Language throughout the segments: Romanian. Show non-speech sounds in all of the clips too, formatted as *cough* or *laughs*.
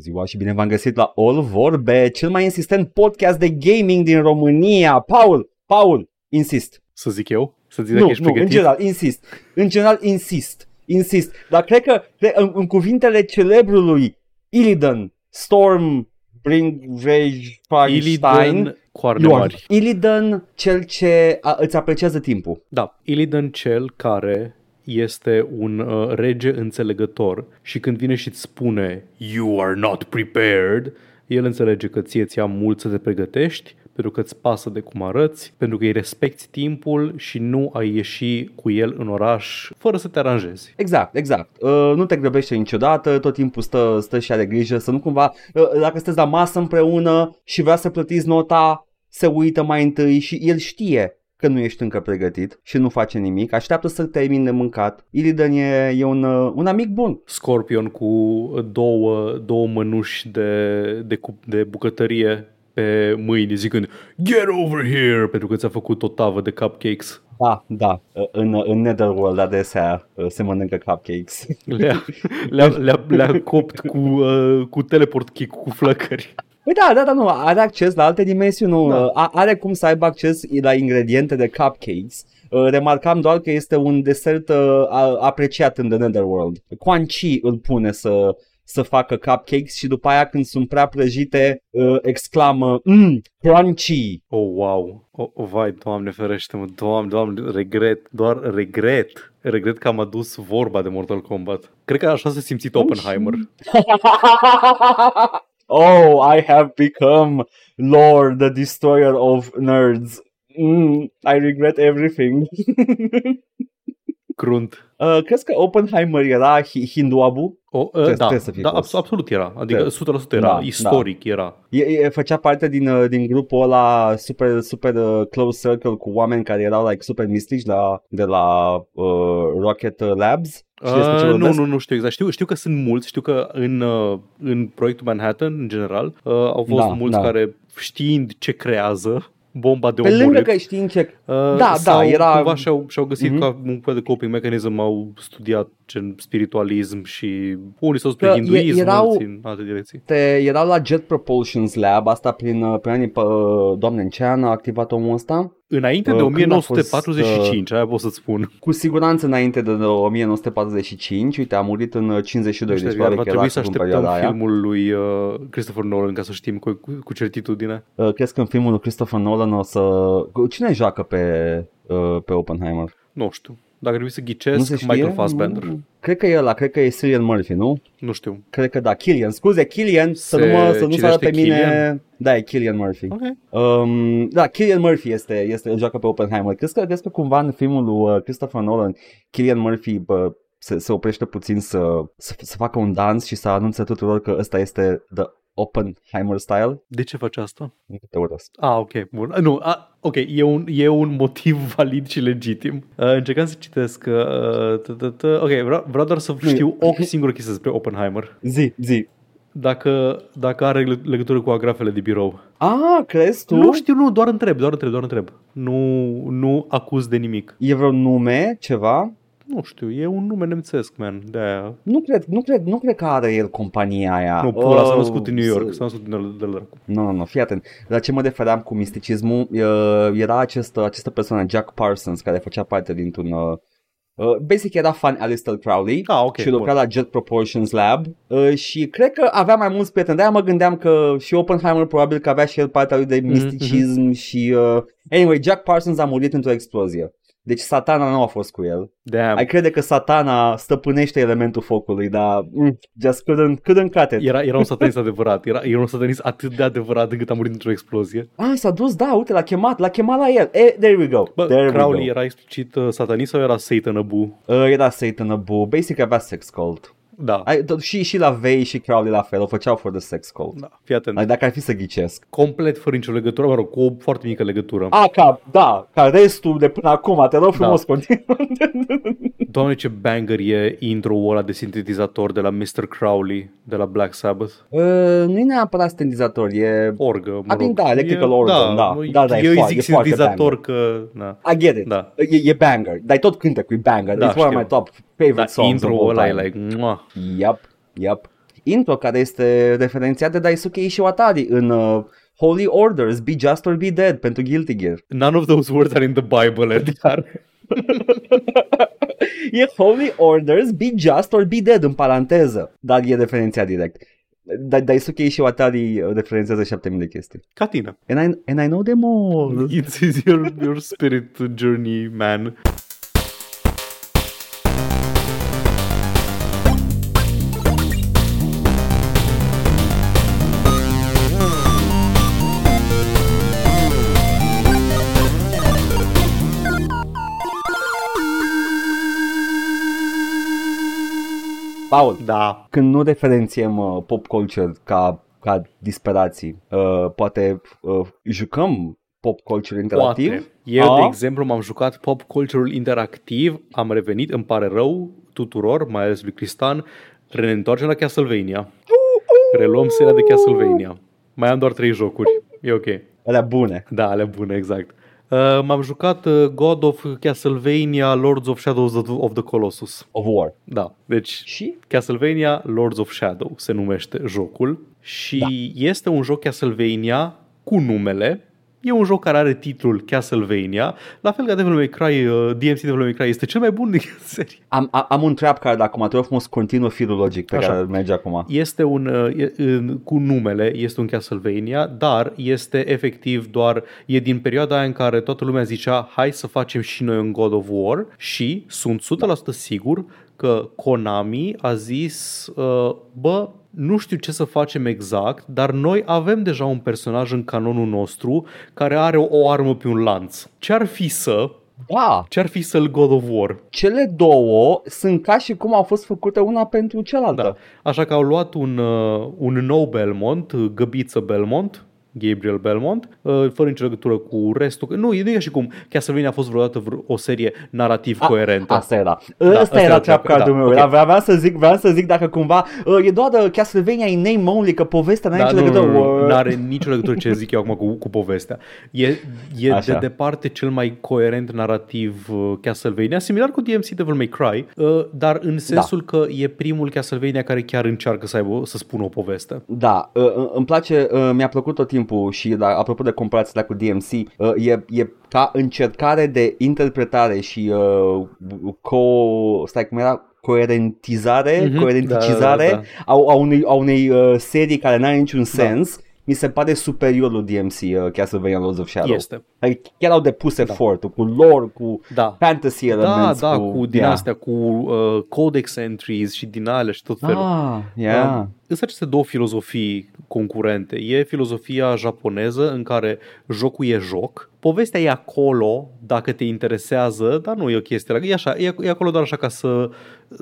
ziua și bine v-am găsit la All Vorbe, cel mai insistent podcast de gaming din România. Paul, Paul, insist. Să zic eu? Să zic nu, dacă ești nu, în pregătit? general, insist. În general, insist. Insist. Dar cred că cred, în, în cuvintele celebrului Illidan, Storm, Bring Rage, Feinstein, Illidan coarne you are mari. Illidan, cel ce a, îți apreciază timpul. Da, Illidan cel care este un uh, rege înțelegător și când vine și îți spune You are not prepared, el înțelege că ție ți-a mult să te pregătești, pentru că îți pasă de cum arăți, pentru că îi respecti timpul și nu ai ieși cu el în oraș fără să te aranjezi. Exact, exact. Uh, nu te grăbește niciodată, tot timpul stă, stă și are grijă să nu cumva, uh, dacă sunteți la masă împreună și vrea să plătiți nota, se uită mai întâi și el știe că nu ești încă pregătit și nu face nimic, așteaptă să termine de mâncat. Illidan e, e un, uh, un amic bun. Scorpion cu două, două mănuși de, de, cu- de bucătărie pe mâini zicând Get over here! Pentru că ți-a făcut o tavă de cupcakes. Da, da, uh, în, în Netherworld adesea uh, se mănâncă cupcakes. Le-a, le-a, le-a, le-a copt cu, uh, cu teleport kick, cu flăcări. Păi da, da, da, nu, are acces la alte dimensiuni, nu, Da. da. are cum să aibă acces la ingrediente de cupcakes. Uh, Remarcam doar că este un desert uh, a- apreciat în The Netherworld. Quan Chi îl pune să, să facă cupcakes și după aia când sunt prea prăjite uh, exclamă mm, crunchy. Oh, wow! Oh, oh, vai, doamne ferește-mă, doamne, doamne, regret, doar regret. Regret că am adus vorba de Mortal Kombat. Cred că așa s-a simțit Oppenheimer. *laughs* oh, I have become Lord, the destroyer of nerds. Mm, I regret everything. *laughs* Crunt. uh, crezi că Oppenheimer era hi- hinduabu? Oh, uh, Trebuie- da, trebuie să fie da fost. abs- absolut era. Adică Trebuie. 100% era, Da, istoric era. E, e, făcea parte din, uh, din grupul ăla super, super uh, close circle cu oameni care erau like super mistici la, de la uh, Rocket Labs. Știi despre ce Uh, nu, vorbesc? nu, nu știu exact. Știu, știu că sunt mulți, știu că în, uh, în proiectul Manhattan, în general, uh, au fost Da, mulți da. care știind ce crează bomba de Pe omorât, lângă că știi ce... uh, da, sau era- cumva și-au, și-au găsit Mhm. ca un fel de coping mechanism, au studiat gen spiritualism și unii s-au spre Că e- hinduism, erau- alții în alte direcții. Te, erau la Jet Propulsions Lab, asta prin, uh, prin anii, uh, doamne, în ce an a activat omul ăsta? Înainte Uh, de când a fost, 1945, aia pot să-ți spun. *laughs* Cu siguranță înainte de 1945, uite, a murit în uh, 52, Deci, deci iar probabil va că era trebui să în așteptăm perioada aia. filmul lui uh, Christopher Nolan ca să știm cu, cu, cu certitudine. Uh, crezi că în filmul lui Christopher Nolan o să... Cine joacă pe, uh, pe Oppenheimer? Nu știu. Dacă trebuie să Nu ghicesc, se știe? Michael Fassbender. Nu. Cred că e ăla, cred că e Cillian Murphy, nu? Nu știu. Cred că da, Killian. Scuze, Killian, să Se nu, mă, să nu sară cirește pe mine. Cillian? Da, e Killian Murphy. Ok. Um, da, Killian Murphy este, este, îl joacă pe Oppenheimer. Crezi că, crezi că cumva în filmul lui uh, Christopher Nolan, Killian Murphy bă, se, se oprește puțin să, să, să facă un dans și să anunțe tuturor că ăsta este the Oppenheimer style? De ce faci asta? Te urăsc. Ah, ok, bun. Nu, a, ok, e un, e un motiv *laughs* valid și legitim. Uh, încercam să citesc. Uh, t- t- t- ok, vreau, vreau doar să știu o singură chestie despre Oppenheimer. Zi, zi. Dacă, dacă are leg- legătură cu agrafele de birou. Ah, crezi tu? Nu știu, nu, doar întreb, doar întreb, doar întreb. Nu, nu acuz de nimic. E vreo nume, ceva? Nu știu, e un nume nemțesc, man, de aia. Nu cred, nu cred, nu cred că are el compania aia. Nu, pula s-a Oh, născut în New York, să- s-a născut în de la Nu, nu, nu, fii atent. La ce mă refeream cu misticismul, uh, era acest, această persoană, Jack Parsons, care făcea parte dintr-un... Uh, uh, basic era fan Alistair Crowley Ah, ok, și lucra bun. la Jet Proportions Lab uh, și cred că avea mai mulți prieteni. De-aia mă gândeam că și Oppenheimer probabil că avea și el partea lui de Mhm, misticism și... Uh, anyway, Jack Parsons a murit într-o explozie. Deci satana nu a fost cu el. Damn. Ai crede că satana stăpânește elementul focului, dar mm, just couldn't, couldn't cut it. Era, era un satanist adevărat, era, era un satanist atât de adevărat încât a murit într-o explozie. Ah, s-a dus, da, uite, l-a chemat, l-a chemat la el. E, there we go. Bă, there Crowley we go. era explicit uh, satanist sau era Satan Abu? Uh, era Satan Abu, basic avea sex cult. Da. Ai, tot, și, și la Vei și Crowley la fel, o făceau for the sex cult. da. Fii atent. Ai, dacă ar fi să ghicesc. Complet fără nicio legătură, mă rog, cu o foarte mică legătură. A, ca, da, ca restul de până acum, te rog frumos, Da. continuă. Doamne, ce banger e intro-ul ăla de sintetizator de la Mr. Crowley, de la Black Sabbath. uh, nu e neapărat sintetizator, e... Orgă, mă I mean, rog. da, electrical E- organ, da. Da, da, e eu îi foarte- zic e foarte sintetizator că... Na. I get it. Da. E, e banger, dar tot cântă cu e banger. Da, It's one of știu. my top favorite Da, songs of intro-ul all ăla e time. like... Mua. Yep, yep. intro care este referențiat de Daisuke Ishiwatari în uh, Holy Orders, Be Just or Be Dead pentru Guilty Gear. None of those words are in the Bible, Edgar. *laughs* e Holy Orders, Be Just or Be Dead în paranteză, dar e referențiat direct. Da, Daisuke Ishiwatari uh, referențează 7000 de chestii. Ca tine. And I, and I know them all. It's your, your spirit journey, man. Paul, Da. când nu referențiem uh, pop culture ca, ca disperații, uh, poate uh, jucăm pop culture interactiv? Poate. Eu, A? de exemplu, m-am jucat pop culture interactiv, am revenit, îmi pare rău tuturor, mai ales lui Cristan, ne întoarcem la Castlevania. Reluăm seria de Castlevania. Mai am doar trei jocuri. E ok. Alea bune. Da, ale bune, exact. Uh, m-am jucat uh, God of Castlevania, Lords of Shadows of- of the Colossus. Of War. Da, deci Și? Castlevania Lords of Shadow se numește jocul și da. este un joc Castlevania cu numele. E un joc care are titlul Castlevania, la fel ca Devil May Cry, uh, DMC Devil May Cry este cel mai bun *laughs* din serie. Am, am, am un trap card acum, te rog frumos, continuă firul logic pe Așa. care merge acum. Este un, uh, e, în- cu numele, este un Castlevania, dar este efectiv doar, e din perioada aia în care toată lumea zicea hai să facem și noi un God of War și sunt 100% sigur că Konami a zis uh, bă, nu știu ce să facem exact, dar noi avem deja un personaj în canonul nostru care are o, o armă pe un lanț. Ce-ar fi să, Da, ce-ar fi să-l God of War? cele două sunt ca și cum au fost făcute una pentru cealaltă. Da. Așa că au luat un, uh, un nou Belmont, uh, Găbiță Belmont, Gabriel Belmont, uh, fără nicio legătură cu restul. Nu, nu e ca și cum Castlevania a fost vreodată vr- o serie narrativ A- coerentă. Asta era. Da, Asta asta era era trap trap- cardul da, meu. ok. Era- Vreau să zic, vreau să zic dacă cumva uh, e doar uh, Castlevania in name only, că povestea n-are Da, nicio nu, legătură. nu, nu, Uh, n-are nicio legătură ce zic eu acum cu, cu povestea. E, e Așa. de departe cel mai coerent narrativ uh, Castlevania, similar cu DMC Devil May Cry, uh, dar în sensul că e primul Castlevania care chiar încearcă să, aibă, să spună o poveste. Da, uh, îmi place, uh, mi-a plăcut tot timpul și da, apropo de comparația cu DMC, uh, e, e ca încercare de interpretare și uh, co... stai cum era? coerentizare, Mhm, coerenticizare da, da, A, a unei, a unei uh, serii care n-are niciun sens, mi se pare superior lui DMC uh, Castlevania Lords of Shadow. Este. Adică chiar au depus efortul cu lore, cu Da. fantasy Da, elements. da, cu, cu din yeah. astea, cu uh, codex entries și din alea și tot felul. Ah, yeah. Um, Sunt aceste două filozofii concurente. E filozofia japoneză în care jocul e joc, povestea e acolo dacă te interesează, dar nu e o chestie. E, așa, e, e acolo doar așa ca să,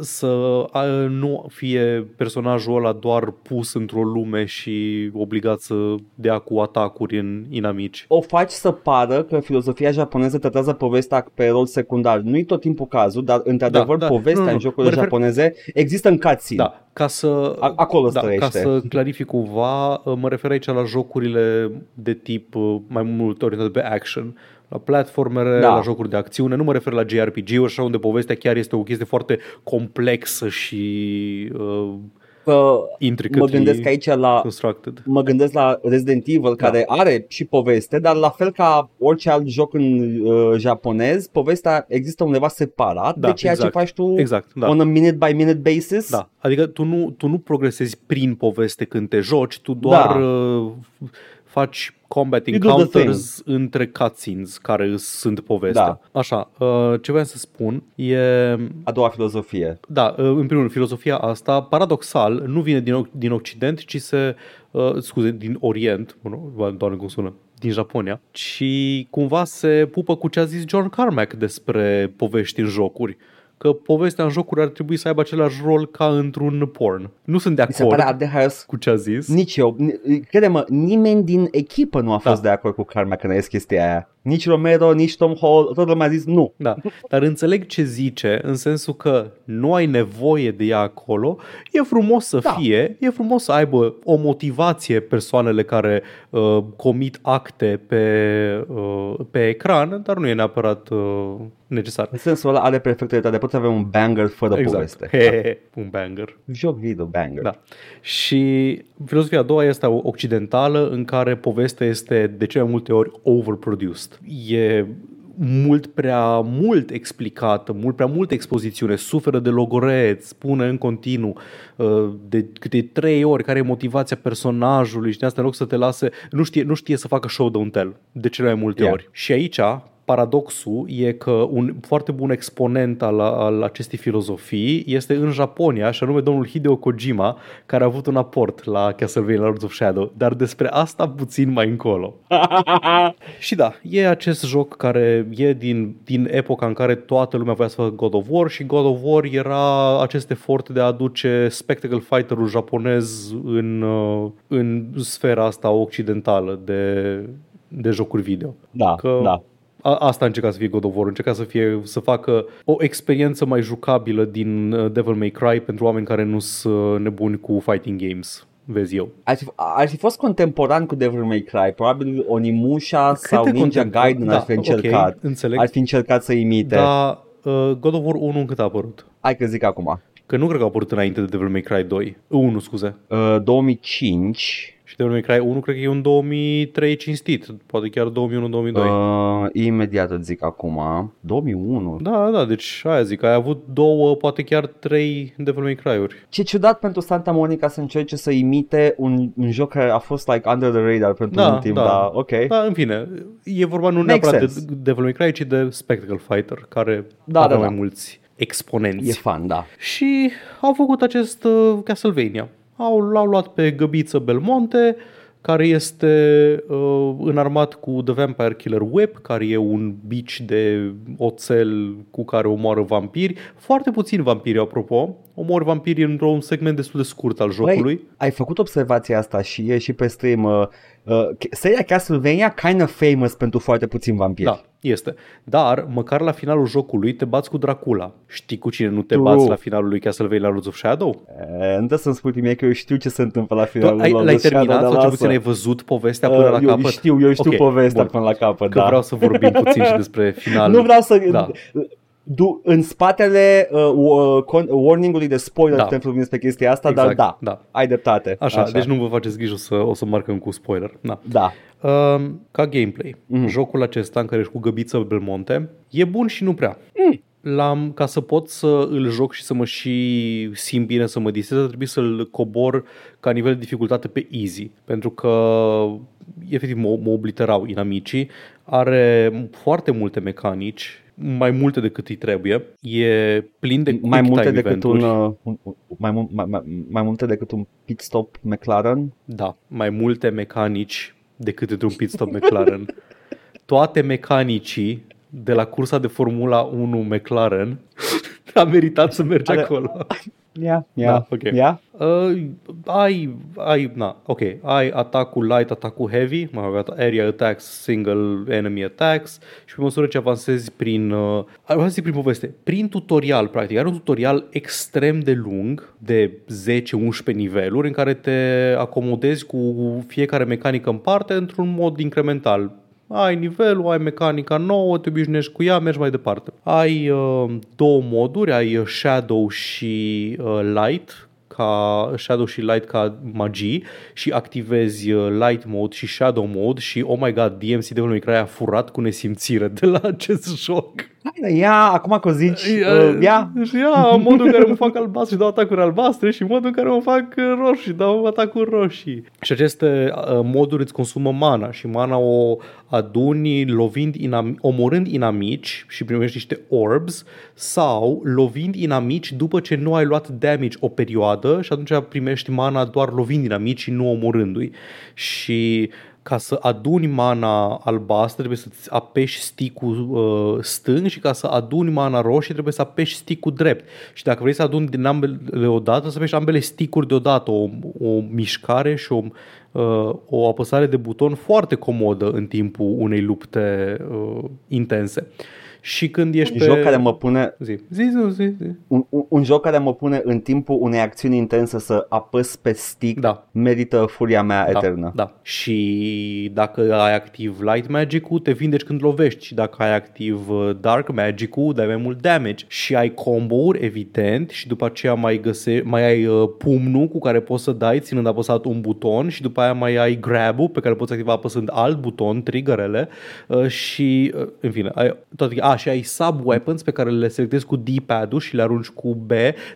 să a, nu fie personajul ăla doar pus într-o lume și obligat să dea cu atacuri în inamici. o faci să pară că filozofia japoneză tratează povestea pe rol secundar. Nu-i tot timpul cazul, dar într-adevăr Da, da. povestea Nu, nu, în nu. jocurile Mă refer- japoneze există în cutscene. Da, ca să, A- acolo da, ca străiește. să clarific cumva, mă refer aici la jocurile de tip uh, mai mult orientate pe action, la platformere, Da. la jocuri de acțiune, nu mă refer la JRPG-uri, așa unde povestea chiar este o chestie foarte complexă și uh, Că intricately mă gândesc aici la constructed. mă gândesc la Resident Evil Da. care are și poveste, dar la fel ca orice alt joc în uh, japonez, povestea există undeva separat Da, de ceea exact. ce faci tu Exact, da. on a minute by minute basis. Da, adică tu nu, tu nu progresezi prin poveste când te joci, tu doar Da. uh, faci combat You do the encounters între cutscenes care sunt povestea. Da. Așa, uh, ce vreau să spun e... A doua filozofie. Da, uh, în primul rând, filozofia asta, paradoxal, nu vine din, Oc- din Occident, ci se, uh, scuze, din Orient, nu, doamne cum sună, din Japonia, ci cumva se pupă cu ce a zis John Carmack despre povești în jocuri. Că povestea în jocuri ar trebui să aibă același rol ca într-un porn. Nu sunt de Mi se pare acord adehăs cu ce a zis. Nici eu, N- crede-mă, nimeni din echipă nu a fost Da. de acord cu Carmack când a zis chestia aia. Nici Romero, nici Tom Hall, toată lumea a zis nu. Da, dar înțeleg ce zice în sensul că nu ai nevoie de ea acolo. E frumos să Da. fie, e frumos să aibă o motivație persoanele care uh, comit acte pe, uh, pe ecran, dar nu e neapărat uh, necesar. În sensul ăla are perfectă Poți avea un banger fără Exact. poveste. He, he, he, un banger. Joc video banger. Da. Și filozofia a doua este occidentală în care povestea este de cele mai multe ori overproduced. E mult prea mult explicată, mult prea multă expozițiune, suferă de logoreț, spune în continuu uh, de câte trei ori care e motivația personajului și de asta în loc să te lase, nu știe, nu știe să facă show de tel de cele mai multe Yeah. ori. Și aici paradoxul e că un foarte bun exponent al, al acestei filozofii este în Japonia, și anume domnul Hideo Kojima, care a avut un aport la Castlevania Lords of Shadow, dar despre asta puțin mai încolo. *laughs* și da, e acest joc care e din, din epoca în care toată lumea voia să facă God of War și God of War era acest efort de a aduce spectacle fighter-ul japonez în, uh, în sfera asta occidentală de, de jocuri video. Da, Că da. A, asta a încercat să fie God of War, încerca să, fie, să facă o experiență mai jucabilă din uh, Devil May Cry pentru oameni care nu sunt nebuni cu fighting games, vezi eu. Ar fi, ar fi fost contemporan cu Devil May Cry, probabil Onimusha sau Câte Ninja contempo- Gaiden da, ar fi încercat. ok, înțeleg. Ar fi încercat să imite. Dar uh, God of War 1 cât a apărut? Hai că zic acum. Că nu cred că a apărut înainte de Devil May Cry 2. 1, scuze. Uh, 2005. Și Devil May Cry 1 cred că e un 2003 cinstit, poate chiar 2001-2002. Uh. Uh, imediat îți zic acum. 2001. Da, da, deci aia zic, ai avut două, poate chiar trei Devil May Cry-uri. Ce ciudat pentru Santa Monica să încerce să imite un, un joc care a fost like under the radar pentru Da, un timp, da. dar ok. Da, în fine, e vorba nu Makes neapărat de sense. Devil May Cry, ci de Spectacle Fighter, care Da, avea da, mai da. mulți exponenți. E fan, da. Și au făcut acest uh, Castlevania. Au, l-au luat pe Găbiță Belmonte, care este uh, înarmat cu The Vampire Killer Whip, care e un bici de oțel cu care omoară vampiri. Foarte puțini vampiri, apropo. Omor vampiri într-un segment destul de scurt al jocului. Băi, ai făcut observația asta și e și pe stream. Uh, uh, seria Castlevania kind of famous pentru foarte puțin vampiri. Da, este. Dar, măcar la finalul jocului te bați cu Dracula. Știi cu cine nu te Tu. bați la finalul lui Castlevania Lords of Shadow? E, nu trebuie să-mi spui mie că eu știu ce se întâmplă la Tu finalul ai, Lord l-ai of Shadow, terminat dar sau cel lasă. puțin ai văzut povestea până la Uh, eu capăt? știu, eu știu Ok, povestea bun. până la capăt, Că da. vreau să vorbim puțin și despre *laughs* final. Nu vreau să... Da. Du, în spatele uh, uh, con- warning-ului de spoiler Da. da. putem vorbi despre chestia asta, Exact, dar da, da. ai dreptate. Așa, Așa, deci nu vă faceți grijă o să, o să marcăm cu spoiler. Da. Da. Uh, ca gameplay, Mhm. mm. jocul acesta în care ești cu găbiță Belmonte e bun și nu prea. Mm. L-am, ca să pot să îl joc și să mă și simt bine, să mă distrez, trebuie să-l cobor ca nivel de dificultate pe easy. Pentru că efectiv mă, mă obliterau inamicii. Are foarte multe mecanici, mai multe decât îi trebuie. E plin de mai quick multe time decât un, eventuri. uh, un, un mai, mu- mai, mai, mai multe decât un pit stop McLaren. Da, mai multe mecanici decât într-un pit stop McLaren. Toate mecanicii de la cursa de Formula 1 McLaren *laughs* a meritat să mergi Ale- acolo. Yeah, yeah, Da, ok. yeah. Uh, ai, ai, na, ok, ai atacul light, atacul heavy, mă rog, area attacks, single enemy attacks și pe măsură ce avansezi prin, uh, avansezi prin poveste, prin tutorial, practic, are un tutorial extrem de lung, de 10-11 niveluri, în care te acomodezi cu fiecare mecanică în parte într-un mod incremental ai nivelul, ai mecanica nouă, te obișnuiești cu ea, mergi mai departe. Ai uh, două moduri, ai uh, Shadow și uh, Light, ca Shadow și Light ca magii și activezi uh, Light Mode și Shadow Mode și, oh my god, DMC Devil May Cry a furat cu nesimțire de la acest *laughs* joc. Hai, Ia, acum că o zici, Ia, uh, ia. Și ia modul în care mă fac albastru și dau atacuri albastre și modul în care mă fac uh, roșii și dau atacuri roșii. Și aceste uh, moduri îți consumă mana și mana o aduni lovind inam- omorând inamici și primești niște orbs sau lovind inamici după ce nu ai luat damage o perioadă și atunci primești mana doar lovind inamici și nu omorându-i. Și ca să aduni mana albastră trebuie să-ți apeși sticul uh, stâng și ca să aduni mana roșie trebuie să apeși sticul drept. Și dacă vrei să aduni din ambele odată, să apeși ambele sticuri deodată, o, o mișcare și o, uh, o apăsare de buton foarte comodă în timpul unei lupte uh, intense. Și când ești Un pe... joc care mă pune Zi, zi, zi, zi, zi. un, un, un joc care mă pune în timpul unei acțiuni intense să apăs pe stick Da. merită furia mea Da, eternă. da. Și dacă ai activ Light Magic-ul, te vindeci când lovești. Și dacă ai activ uh, Dark Magic-ul, dai mai mult damage. Și ai combo-uri, evident, și după aceea mai, găse- mai ai uh, pumnul cu care poți să dai ținând apăsat un buton și după aia mai ai grab-ul pe care poți activa apăsând alt buton, triggerele uh, și, uh, în fine, ai toate, a, și ai sub-weapons pe care le selectezi cu D-pad-ul și le arunci cu B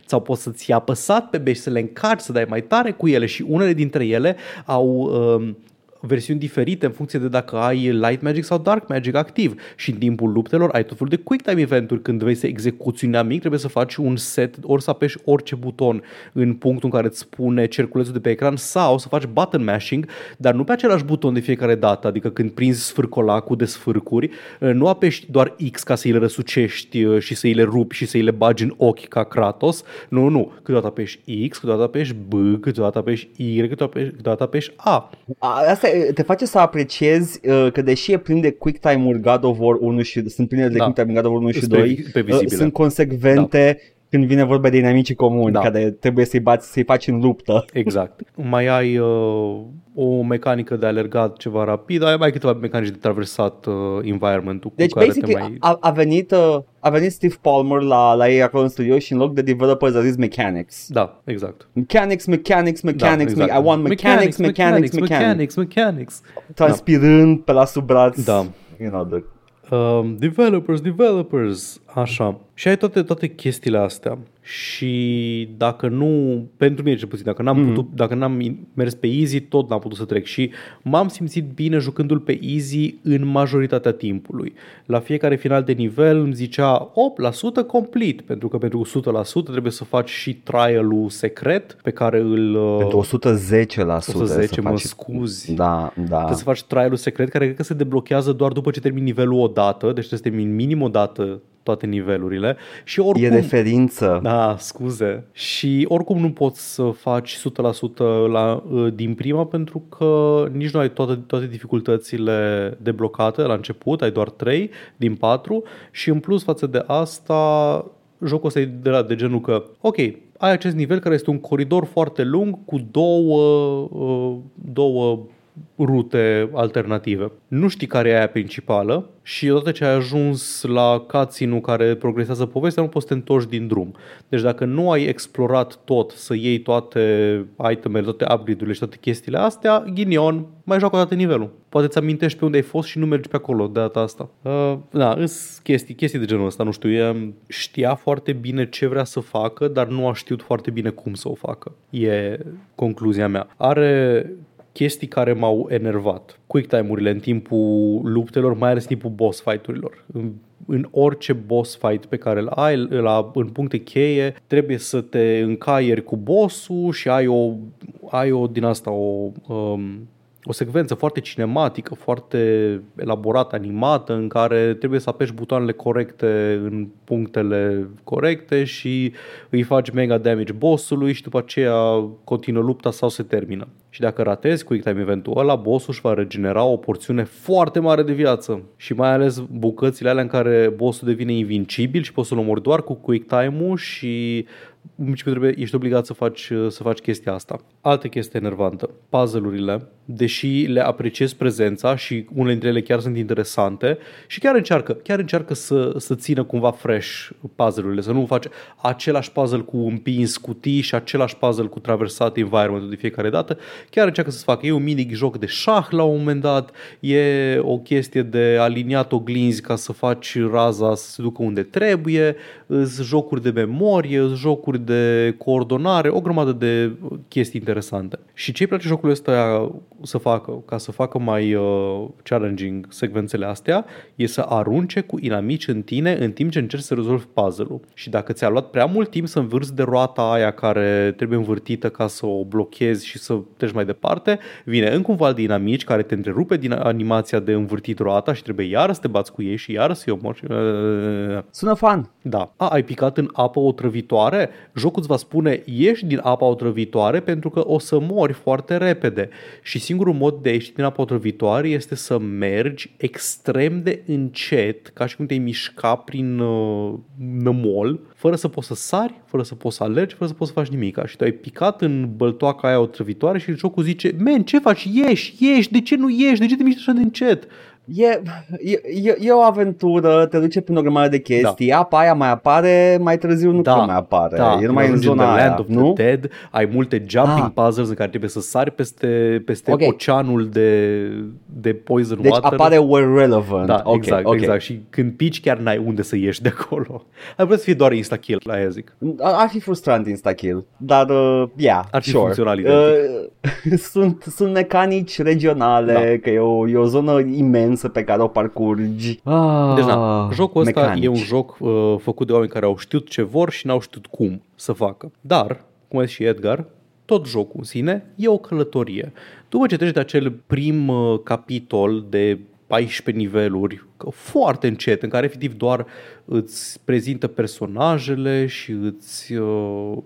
sau poți să-ți iei apăsat pe B și să le încarci, să dai mai tare cu ele și unele dintre ele au um, versiuni diferite în funcție de dacă ai Light Magic sau Dark Magic activ. Și în timpul luptelor ai tot felul de quick time eventuri. Când vrei să execuți un amic trebuie să faci un set ori să apeși orice buton în punctul în care îți spune cerculețul de pe ecran sau să faci button mashing dar nu pe același buton de fiecare dată. Adică când prinzi sfârcolacul de sfârcuri nu apeși doar X ca să îi le răsucești uh, și să îi le rupi și să îi le bagi în ochi ca Kratos. Nu, nu, câteodată apeși X, câteodată apeși B, câteodată apeși Y, câteodată apeși, câteodată apeși A. A, Asta e- te face să apreciezi uh, că deși e plin de quick time-uri God of War 1 și sunt pline de Da. quick time God of War 1 și Sunt 2, pre- previzibile. uh, sunt consecvente când vine vorba de dinamicii comuni, Da. care trebuie să-i bați, să-i faci în luptă. Exact. Mai ai uh, o mecanică de alergat ceva rapid, ai mai câteva mecanici de traversat uh, environment-ul Deci, cu care basically, te mai... a, a, venit, uh, a venit Steve Palmer la, la ei acolo în studio și în loc de developers a zis mechanics. Da, exact. Mechanics, mechanics, Da, mechanics, exact. me- I want mechanics, mechanics, mechanics, mechanics, mechanics. transpirând pe la sub braț. Da. You know, the... Um, developers, developers, așa. Și ai toate, toate chestiile astea. Și dacă nu, pentru mine cel puțin, dacă n-am, Mhm. mm-hmm. putut, dacă n-am mers pe easy, tot n-am putut să trec. Și m-am simțit bine jucându-l pe easy în majoritatea timpului. La fiecare final de nivel îmi zicea 8% complete, pentru că pentru 100% trebuie să faci și trial-ul secret pe care îl... uh, Pentru 110%. 110, să mă faci- scuzi. Da, da. Trebuie să faci trial-ul secret care cred că se deblochează doar după ce termini nivelul o dată, deci trebuie să termini minim o dată toate nivelurile și oricum... E referință. Da, scuze. Și oricum nu poți să faci 100% la, uh, din prima pentru că nici nu ai toate, toate dificultățile deblocate la început, ai doar 3 din 4 și în plus față de asta jocul ăsta e de, la, de genul că ok, ai acest nivel care este un coridor foarte lung cu două, uh, două rute alternative. Nu știi care e aia principală și odată ce ai ajuns la cutscene care progresează povestea, nu poți să te întorci din drum. Deci dacă nu ai explorat tot, să iei toate itemele, toate upgrade-urile și toate chestiile astea, ghinion, mai joacă o dată nivelul. Poate ți amintești pe unde ai fost și nu mergi pe acolo de data asta. Uh, da, îs chestii, chestii de genul ăsta, nu știu, e, știa foarte bine ce vrea să facă, dar nu a știut foarte bine cum să o facă. E concluzia mea. Are chestii care m-au enervat. Quick time-urile în timpul luptelor, mai ales în timpul boss fight-urilor. În, în orice boss fight pe care îl ai la, în puncte cheie, trebuie să te încaieri cu bossul și ai o, ai o din asta o, um, o secvență foarte cinematică, foarte elaborată, animată, în care trebuie să apeși butoanele corecte în punctele corecte și îi faci mega damage bossului și după aceea continuă lupta sau se termină. Și dacă ratezi quick time eventul ăla, bossul își va regenera o porțiune foarte mare de viață. Și mai ales bucățile alea în care bossul devine invincibil și poți să-l omori doar cu quick time-ul și în principiu trebuie, ești obligat să faci, să faci chestia asta. Altă chestie enervantă, puzzle-urile, deși le apreciez prezența și unele dintre ele chiar sunt interesante și chiar încearcă, chiar încearcă să, să țină cumva fresh puzzle-urile, să nu faci același puzzle cu împins cutii și același puzzle cu traversat environment de fiecare dată, chiar încearcă să-ți facă. E un mini joc de șah la un moment dat, e o chestie de aliniat oglinzi ca să faci raza să se ducă unde trebuie, sunt jocuri de memorie, sunt jocuri de coordonare, o grămadă de chestii interesante. Și ce îi place jocul ăsta să facă, ca să facă mai uh, challenging secvențele astea, e să arunce cu inamici în tine în timp ce încerci să rezolvi puzzle-ul. Și dacă ți-a luat prea mult timp să învârți de roata aia care trebuie învârtită ca să o blochezi și să treci mai departe, vine încă un val de inamici care te întrerupe din animația de învârtit roata și trebuie iar să te bați cu ei și iar să-i omori. Sună fan. Da. A, ai picat în apă otrăvitoare? Jocul îți va spune ieși din apa otrăvitoare pentru că o să mori foarte repede. Și sigur singurul mod de a ieși din apa otrăvitoare este să mergi extrem de încet, ca și cum te-ai mișca prin uh, nămol, fără să poți să sari, fără să poți să alergi, fără să poți să faci nimic. Și tu ai picat în băltoaca aia otrăvitoare și jocul zice, men, ce faci? Ieși, ieși, de ce nu ieși? De ce te miști așa de încet? E, e, e, e o aventură, te duce prin o grămadă de chestii, da. apa aia mai apare, mai târziu nu Da, prea mai apare, Da, e numai în ajungi zona The aia, Land of nu? the Dead, ai multe jumping Ah. puzzles în care trebuie să sari peste, peste Ok. oceanul de, de poison Deci water. apare where relevant. Da, Ok, exact, ok. exact. Și când pici chiar n-ai unde să ieși de acolo. Ar putea să fie doar insta-kill, la aia zic. Ar fi frustrant insta-kill, dar uh, yeah, Ar fi sure. funcțional Uh, *laughs* sunt, sunt mecanici regionale, Da. că e o, e o zonă imensă pe care o parcurgi. Ah, Deci, da, jocul ăsta mecanici. e un joc uh, făcut de oameni care au știut ce vor și n-au știut cum să facă. Dar, cum a zis și Edgar, tot jocul în sine e o călătorie. După ce treci de acel prim uh, capitol de 14 niveluri, că foarte încet, în care efectiv doar îți prezintă personajele și îți, uh,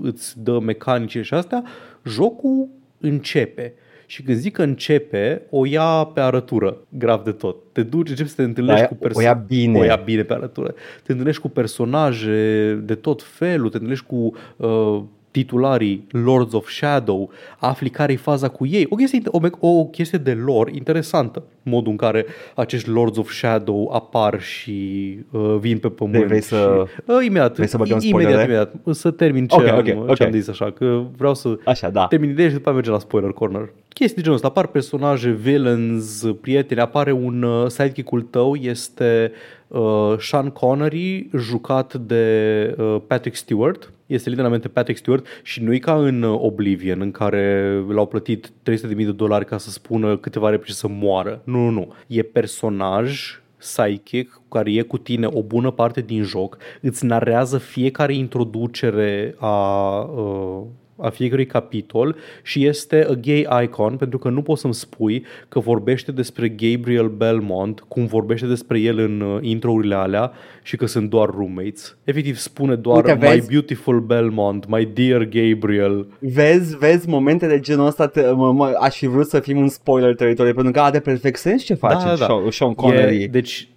îți dă mecanicile și astea, jocul începe. Și când zic că începe, o ia pe arătură, grav de tot. Te duci, începi să te întâlnești Da, cu o persoane. ia bine. O ia bine pe arătură. Te întâlnești cu personaje de tot felul, te întâlnești cu uh, titularii Lords of Shadow, afli care e faza cu ei. O chestie, o, me- o chestie de lore interesantă, modul în care acești Lords of Shadow apar și uh, vin pe pământ. Vrei- vrei să- și, uh, imediat, vrei să băgăm imediat, spoilere? imediat, să termin ce, Ok, am, ok, ok. ce am zis așa, că vreau să Așa, da. termin ideea și după aceea mergem la spoiler corner. Chestii de genul ăsta, apar personaje, villains, prieteni, apare un uh, sidekick-ul tău, este uh, Sean Connery, jucat de uh, Patrick Stewart. Este literalmente Patrick Stewart și nu e ca în uh, Oblivion, în care l-au plătit 300.000 de dolari ca să spună câteva replici să moară. Nu, nu, nu. E personaj psychic care e cu tine o bună parte din joc, îți narează fiecare introducere a, uh, a fiecărui capitol și este a gay icon pentru că nu poți să-mi spui că vorbește despre Gabriel Belmont cum vorbește despre el în uh, intro-urile alea și că sunt doar roommates. Efectiv spune doar Uite, My vezi? beautiful Belmont, my dear Gabriel. Vezi, vezi momente de genul ăsta, te, mă, mă, aș fi vrut să fim în spoiler teritoriu, pentru că are perfect sens ce face Da, da, da. Sean, Sean Connery. E, deci,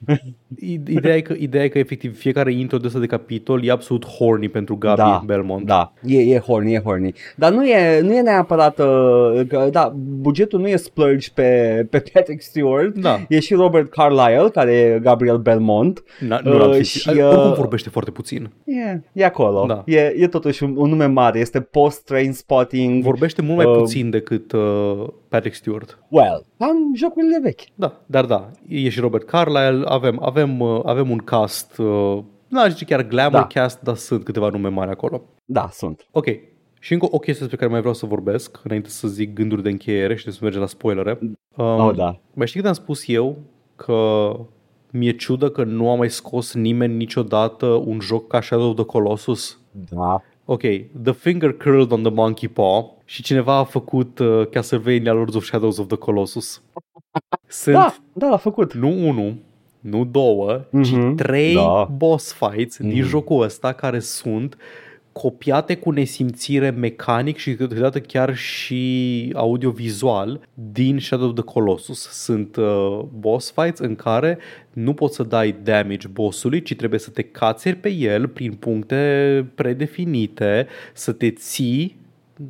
i- ideea e, că, ideea e că efectiv fiecare intro de ăsta de capitol e absolut horny pentru Gabi da, Belmont. Da, e, e horny, e horny. Dar nu e, nu e neapărat, uh, că, da, bugetul nu e splurge pe, pe Patrick Stewart. Da. E și Robert Carlyle, care e Gabriel Belmont. Na, nu l-am Uh, fi, și, și, uh, oricum vorbește foarte puțin. E, e acolo. Da. E, e totuși un, un nume mare. Este post-train spotting. Vorbește mult mai Uh, puțin decât uh, Patrick Stewart. Well, am jocurile vechi. Da, dar da, e și Robert Carlyle, avem, avem, uh, avem un cast, uh, nu aș zice chiar glamour Da. cast, dar sunt câteva nume mari acolo. Da, sunt. Ok, și încă o chestie despre care mai vreau să vorbesc, înainte să zic gânduri de încheiere și să mergem la spoilere. Um, Oh, da. Mai știi când am spus eu că mi-e ciudă că nu a mai scos nimeni niciodată un joc ca Shadow of the Colossus? Da. Ok, The Finger Curled on the Monkey Paw și cineva a făcut uh, Castlevania Lords of Shadows of the Colossus. *laughs* Sunt Da, da, l-a făcut. nu unul, nu două, Mhm, ci trei da. boss fights din Mhm. jocul ăsta care sunt copiate cu nesimțire mecanic și câteodată chiar și audiovizual din Shadow of the Colossus. Sunt uh, boss fights în care nu poți să dai damage bossului, ci trebuie să te cațeri pe el prin puncte predefinite, să te ții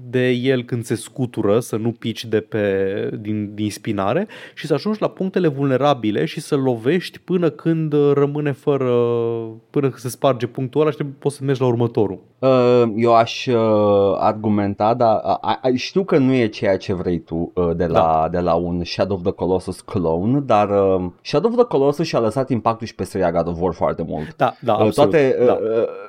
de el când se scutură, să nu pici de pe, din, din spinare și să ajungi la punctele vulnerabile și să lovești până când uh, rămâne fără, până când se sparge punctul ăla și trebuie- poți să mergi la următorul. Uh, eu aș uh, argumenta, dar uh, uh, știu că nu e ceea ce vrei tu uh, de, la, Da. de la un Shadow of the Colossus clone, dar uh, Shadow of the Colossus și-a lăsat impactul și pe seria God of War foarte mult. Da, da, Uh, absolut. Toate, uh, da.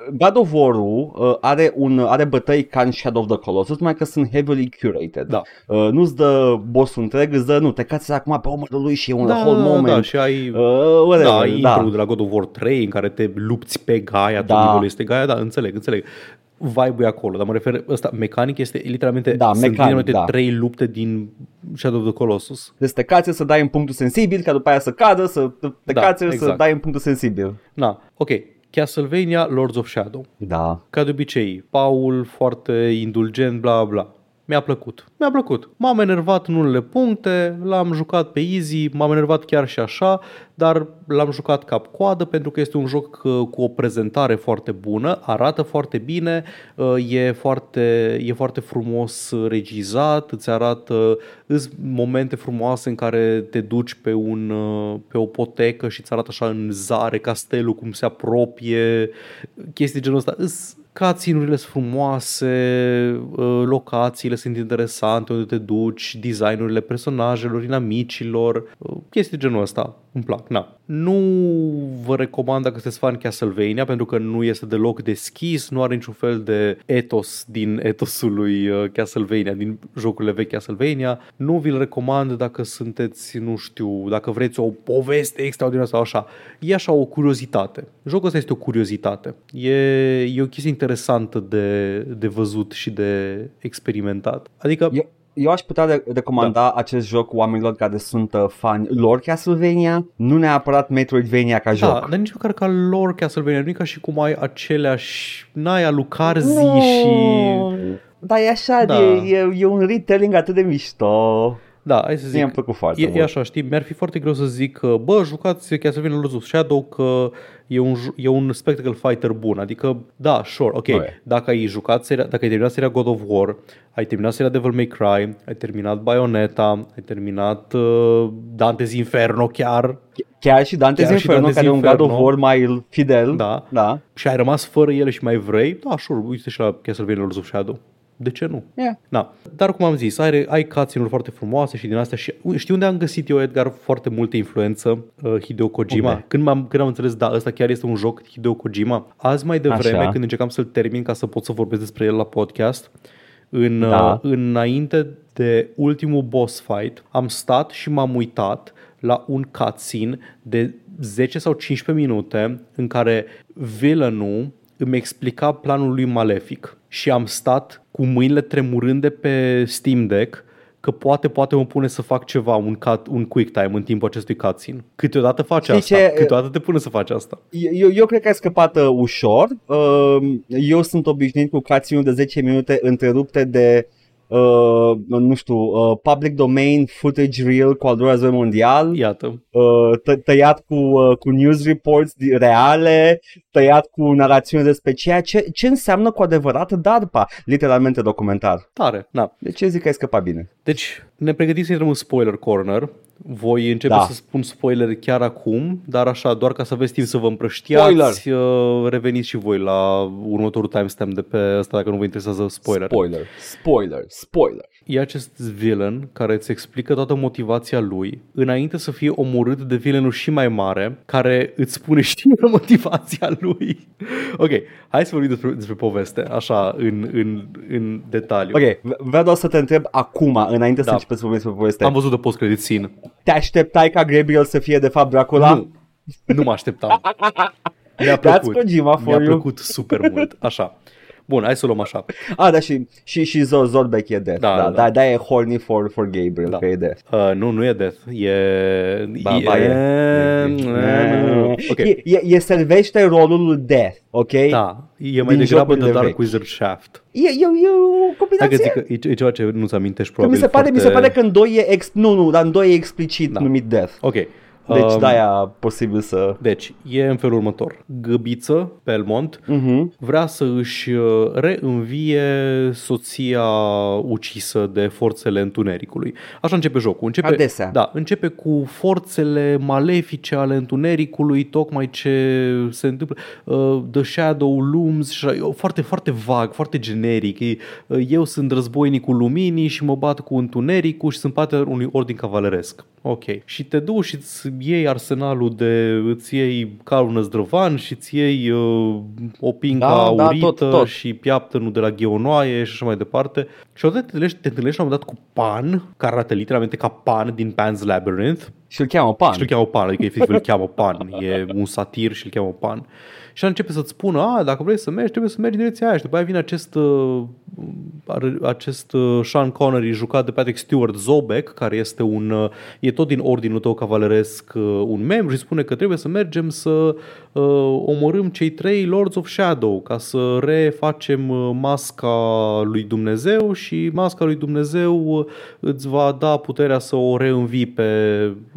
Uh, God of War-ul uh, are, un, are bătăi ca în Shadow of the Colossus, numai că sunt heavily curated. Da. Uh, nu-ți dă boss întreg, îți dă, nu, te cați acum pe omărul lui și e un da, whole da, moment. da, și ai Uh, whatever, da, ai da. intro de la God of War 3 în care te lupți pe Gaia, Da. tot nivelul este Gaia, da, înțeleg, înțeleg. Vibe-ul e acolo, dar mă refer, ăsta, mecanic este literalmente, Da, sunt mecanic, literalmente da. trei lupte din Shadow of the Colossus. Deci te cați să dai în punctul sensibil, ca după aia să cadă, să te Da, cați să exact. dai în punctul sensibil. Na, ok. Castlevania Lords of Shadow. Da. Ca de obicei, Paul foarte indulgent, bla bla. Mi-a plăcut. Mi-a plăcut. M-am enervat în unele puncte, l-am jucat pe easy, m-am enervat chiar și așa, dar l-am jucat cap-coadă pentru că este un joc uh, cu o prezentare foarte bună, arată foarte bine, uh, e foarte, e foarte frumos regizat, îți arată îți momente frumoase în care te duci pe, un, uh, pe o potecă și îți arată așa în zare castelul cum se apropie, chestii genul ăsta. Îți, Cutscene-urile sunt frumoase, uh, locațiile sunt interesante unde te duci, designurile personajelor, inamicilor, uh, chestii genul ăsta. Îmi plac, na. Nu vă recomand dacă sunteți fan Castlevania pentru că nu este deloc deschis, nu are niciun fel de etos din etosul lui uh, Castlevania, din jocurile vechi Castlevania. Nu vi-l recomand dacă sunteți, nu știu, dacă vreți o poveste extraordinară sau așa. E așa o curiozitate. Jocul ăsta este o curiozitate. E, e o chestie interesantă de, de văzut și de experimentat. Adică... Eu, eu aș putea recomanda da. acest joc oamenilor care sunt uh, fani lor Castlevania, nu neapărat Metroidvania ca da, joc. dar nici măcar ca lor Castlevania, nu e ca și cum ai aceleași, n-ai alucarzi no. și... Dar e așa, da. de, e, e un retelling atât de mișto. Da, hai să zic. Mi-a plăcut foarte e, mult. e așa, știi, mi-ar fi foarte greu să zic că, bă, jucați Castlevania Lords of Shadow că e un, e un spectacle fighter bun. Adică, da, sure, ok, Okay. dacă ai jucat seria, dacă ai terminat seria God of War, ai terminat seria Devil May Cry, ai terminat Bayonetta, ai terminat uh, Dante's Inferno chiar, Chiar și Dante's Chiar și Inferno, Dante's care e un God of Inferno. War mai fidel. da, Da. și ai rămas fără ele și mai vrei, da, sure, uite și la Castlevania Lords of Shadow. De ce nu? Yeah. Da. Dar cum am zis, ai, ai cutscene foarte frumoase și din astea și știi unde am găsit eu, Edgar, foarte multă influență uh, Hideo Kojima? Unde? Când, m-am, când am înțeles, da, ăsta chiar este un joc Hideo Kojima. Azi mai devreme, Așa. când încercam să-l termin ca să pot să vorbesc despre el la podcast, în, Da. uh, înainte de ultimul boss fight, am stat și m-am uitat la un cutscene de 10 sau 15 minute în care villainul îmi explica planul lui malefic și am stat cu mâinile tremurânde pe Steam Deck că poate, poate mă pune să fac ceva, un, cut, un quick time în timpul acestui cutscene. Câteodată face Știi asta, ce? câteodată te pune să faci asta. Eu, eu cred că ai scăpat uh, ușor. Uh, eu sunt obișnuit cu cutscene de 10 minute întrerupte de uh, nu știu, uh, public domain footage real cu al doilea război mondial, Iată. uh, tă- tăiat cu, uh, cu news reports di- reale, tăiat cu narațiune despre ceea ce, ce înseamnă cu adevărat DARPA, literalmente documentar. Tare. Na. De ce zic că ai scăpat bine? Deci, ne pregătim să intrăm în spoiler corner. Voi începe Da. să spun spoiler chiar acum, dar așa, doar ca să aveți timp să vă împrăștiați, uh, reveniți și voi la următorul timestamp de pe ăsta dacă nu vă interesează spoiler. Spoiler, spoiler, spoiler. E acest villain care îți explică toată motivația lui înainte să fie omorât de villainul și mai mare care îți spune și *laughs* motivația lui. ok, hai să vorbim despre, despre poveste, așa, în, în, în detaliu. Ok, v- vreau doar să te întreb acum, înainte să Da. începem să vorbim despre poveste. Am văzut de post-credit scene. Te așteptai ca Gabriel să fie de fapt Dracula? Nu, nu mă așteptam. *laughs* Mi-a That's plăcut. Kojima for Mi-a you. plăcut super mult. Așa. Bun, hai să o luăm așa. Ah, da, și, și, și Zor, Zorbeck e Death. Da, Da, da, da, da. da, da, e horny for, for Gabriel, Da. că e Death. Uh, nu, nu e Death. E... Ba, ba, e. Ok. E, e, e servește rolul lui Death, ok? Da, e mai Din degrabă jocurile The Dark vechi. Wizard Shaft. E, e, e o Hai că combinație. zic că e, e ceva ce nu-ți amintești Că probabil mi se pare, mi se foarte- pare că în doi e ex, nu, nu, dar în doi e explicit Da. numit Death. Ok. Deci Um, de-aia posibil să... Deci, e în felul următor. Găbiță, Belmont, Mhm. vrea să își uh, reînvie soția ucisă de forțele întunericului. Așa începe jocul. Începe, Adesea. Da, începe cu forțele malefice ale întunericului, tocmai ce se întâmplă. Uh, The Shadow Looms, și așa, e foarte, foarte vag, foarte generic. E, uh, Eu sunt războinicul luminii și mă bat cu întunericul și sunt parte unui ordin cavaleresc. Ok. Și te duci și îți iei arsenalul de, îți iei calul năzdrăvan și îți iei uh, o pinca Da, da, aurită tot, tot. și piaptănul de la Gheonoaie și așa mai departe. Și odată te întâlnești, te întâlnești la un moment dat cu Pan, care arată literalmente ca Pan din Pan's Labyrinth. Și îl cheamă Pan. și îl cheamă Pan, adică efectiv îl cheamă Pan, e un satir și îl cheamă Pan. Și el începe să-ți spună, a, dacă vrei să mergi, trebuie să mergi în direcția aia. Și după aia vine acest, uh, are- acest uh, Sean Connery jucat de Patrick Stewart, Zobek, care este un, uh, e tot din ordinul tău cavaleresc, uh, un membru și spune că trebuie să mergem să uh, omorâm cei trei Lords of Shadow ca să refacem uh, masca lui Dumnezeu și masca lui Dumnezeu uh, îți va da puterea să o reînvii pe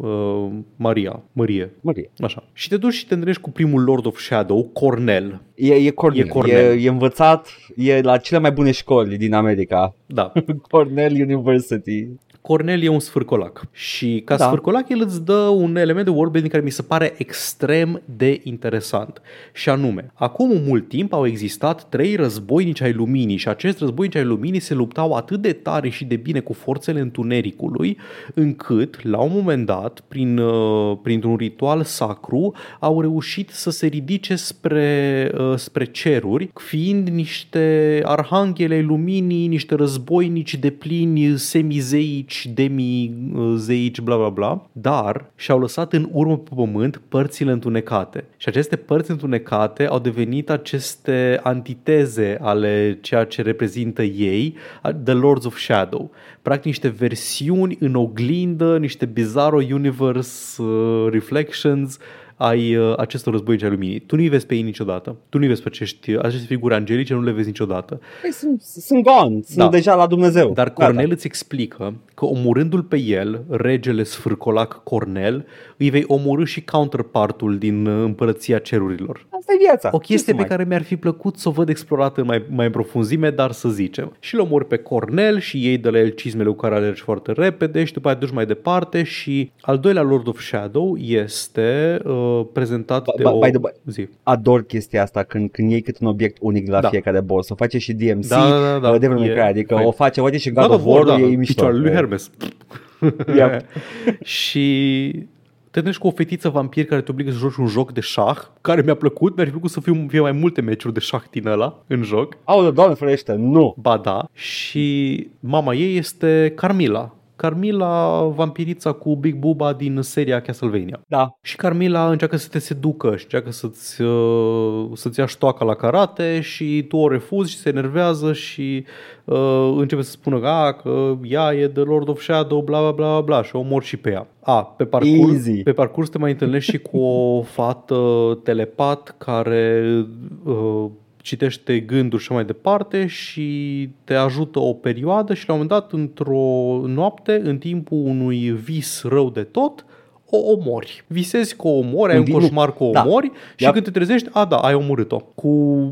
uh, Maria, Mărie. Mărie. Așa. Și te duci și te întâlnești cu primul Lord of Shadow, Cornel. E, e Cornell. E Cornell. E, e învățat, e la cele mai bune școli din America. Da. *laughs* Cornell University. Cornel e un sfârcolac și ca Da. da. sfârcolac el îți dă un element de worldbuilding care mi se pare extrem de interesant și anume, acum mult timp au existat trei războinici ai luminii și acești războinici ai luminii se luptau atât de tare și de bine cu forțele întunericului încât la un moment dat prin, uh, printr-un ritual sacru au reușit să se ridice spre, uh, spre ceruri fiind niște arhanghele ai luminii, niște războinici de plini semizeici, demizeici, bla bla bla, dar și-au lăsat în urmă pe pământ părțile întunecate. Și aceste părți întunecate au devenit aceste antiteze ale ceea ce reprezintă ei, The Lords of Shadow. Practic niște versiuni în oglindă, niște Bizarro Universe uh, Reflections ai uh, acestor războinici ai luminii. Tu nu-i vezi pe ei niciodată. Tu nu-i vezi pe acești, aceste figuri angelice, nu le vezi niciodată. Păi sunt, sunt gone, sunt Da. deja la Dumnezeu. Dar Gata. Cornel îți explică că omorându-l pe el, regele sfârcolac Cornel, îi vei omorâ și counterpartul din uh, împărăția cerurilor. Asta e viața. O Ce chestie să pe mai- care mi-ar fi plăcut să o văd explorată mai, mai în profunzime, dar să zicem. Și îl omori pe Cornel și ei de la el cizmele cu care alergi foarte repede și după aia duci mai departe și al doilea Lord of Shadow este uh, prezentat Ba- de ba- o... by the way, zi. Ador chestia asta când, când iei cât un obiect unic la Da. fiecare boss. O face și DMC, Da, da, da, da. uh, Devil May E Cry, adică fain. o face, o face și God, God of War, da, e mișto. picioarele lui Hermes. Yep. *laughs* și te întâlnești cu o fetiță vampir care te obligă să joci un joc de șah, care mi-a plăcut, mi-ar fi plăcut să fiu, fie mai multe meciuri de șah din ăla în joc. Aoleu, doamne ferește, nu. Ba da. Și mama ei este Carmila. Carmila, vampirița cu Big Buba din seria Castlevania. Da. Și Carmila încearcă să te seducă și încearcă să-ți, uh, să-ți ia ștoaca la karate și tu o refuzi și se enervează și uh, începe să spună că, a, că ea e The Lord of Shadow, bla bla bla bla și o omor și pe ea. A, pe parcurs, Easy. pe parcurs te mai întâlnești și cu o fată telepat care uh, citește gânduri și așa mai departe și te ajută o perioadă și la un moment dat, într-o noapte, în timpul unui vis rău de tot, o omori. Visezi că o omori, ai Un un vi- coșmar că o Da. omori și Yep. când te trezești, a da, ai omorât-o. Cu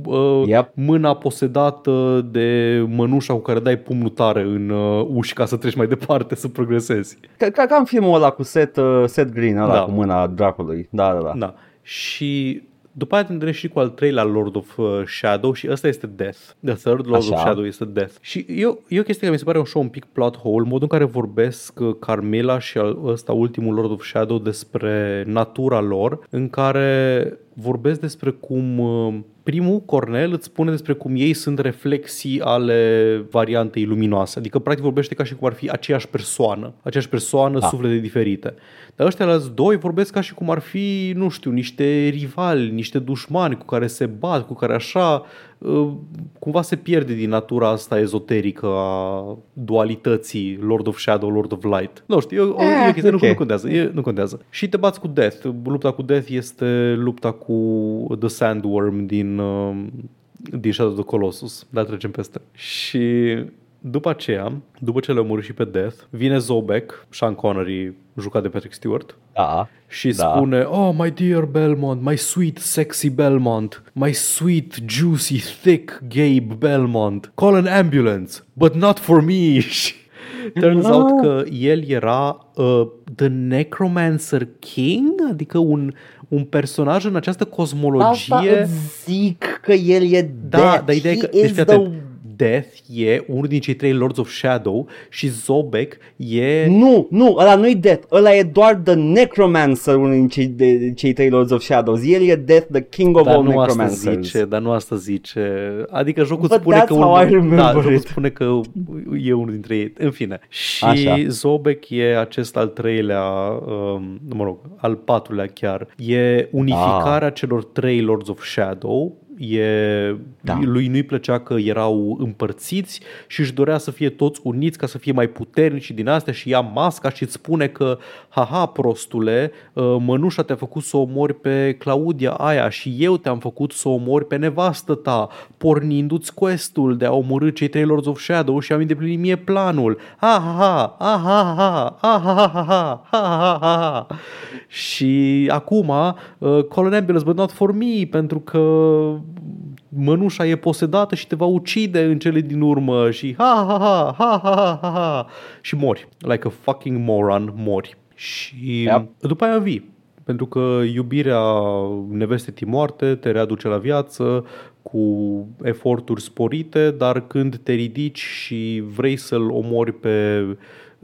uh, Yep. mâna posedată de mănușa cu care dai pumnul tare în uh, uși ca să treci mai departe, să progresezi. Ca, ca, ca în filmul ăla cu Seth, uh, Seth Green, ăla Da. cu mâna dracului. Da, da, da. Da. Și după aia te întâlnești și cu al treilea Lord of uh, Shadow și ăsta este Death. The third Lord Așa. of Shadow este Death. Și eu, e o chestie care mi se pare un show un pic plot hole, modul în care vorbesc uh, Carmela și al, ăsta ultimul Lord of Shadow despre natura lor, în care vorbesc despre cum uh, primul, Cornel, îți spune despre cum ei sunt reflexii ale variantei luminoase. Adică, practic, vorbește ca și cum ar fi aceeași persoană. Aceeași persoană, Da. suflete diferite. Dar ăștia alți doi vorbesc ca și cum ar fi, nu știu, niște rivali, niște dușmani cu care se bat, cu care așa uh, cumva se pierde din natura asta ezoterică a dualității Lord of Shadow, Lord of Light. Nu știu, e, o- e, o Eh, chestie, nu, ok. nu contează, e, nu contează. Și te bați cu Death. Lupta cu Death este lupta cu The Sandworm din, uh, din Shadow of the Colossus. Dar trecem peste. Și după aceea, după ce le omorâ și pe Death, vine Zobek, Sean Connery, jucat de Patrick Stewart, Da. și Da. spune, oh, my dear Belmont, my sweet, sexy Belmont, my sweet, juicy, thick Gabe Belmont, call an ambulance, but not for me. Și *laughs* Turns No. out că el era uh, The Necromancer King, adică un, un personaj în această Asta cosmologie. îți zic că el e Da, dead. dar ideea e He că- deci is fii the atent. Death e unul din cei trei Lords of Shadow și Zobek e... Nu, nu, ăla nu-i Death, ăla e doar The Necromancer, unul din cei, de, cei trei Lords of Shadows. El e Death, the King of Dar all nu asta Necromancers. zice, dar nu asta zice. Adică jocul But spune that's că how I remember da, jocul it. spune că e unul dintre ei. În fine. Și Așa. Zobek e acest al treilea, um, mă rog, al patrulea chiar. E unificarea celor trei Lords of Shadow. E, Da. Lui nu-i plăcea că erau împărțiți și își dorea să fie toți uniți ca să fie mai puternici și din astea și ia masca și îți spune că haha prostule, uh, mănușa te-a făcut să omori pe Claudia aia și eu te-am făcut să omori pe nevastă ta, pornindu-ți questul de a omorâ cei trei Lords of Shadow și am îndeplinit mie planul. Ha ha ha, ha ha ha, ha ha ha ha, ha ha ha ha. Și acum, uh, call an ambulance, but not for me, pentru că mănușa e posedată și te va ucide în cele din urmă și ha ha ha ha ha ha ha și mori. Like a fucking moron, mori. Și yep. după aia vii. Pentru că iubirea nevestetii moarte te readuce la viață cu eforturi sporite, dar când te ridici și vrei să-l omori pe uh,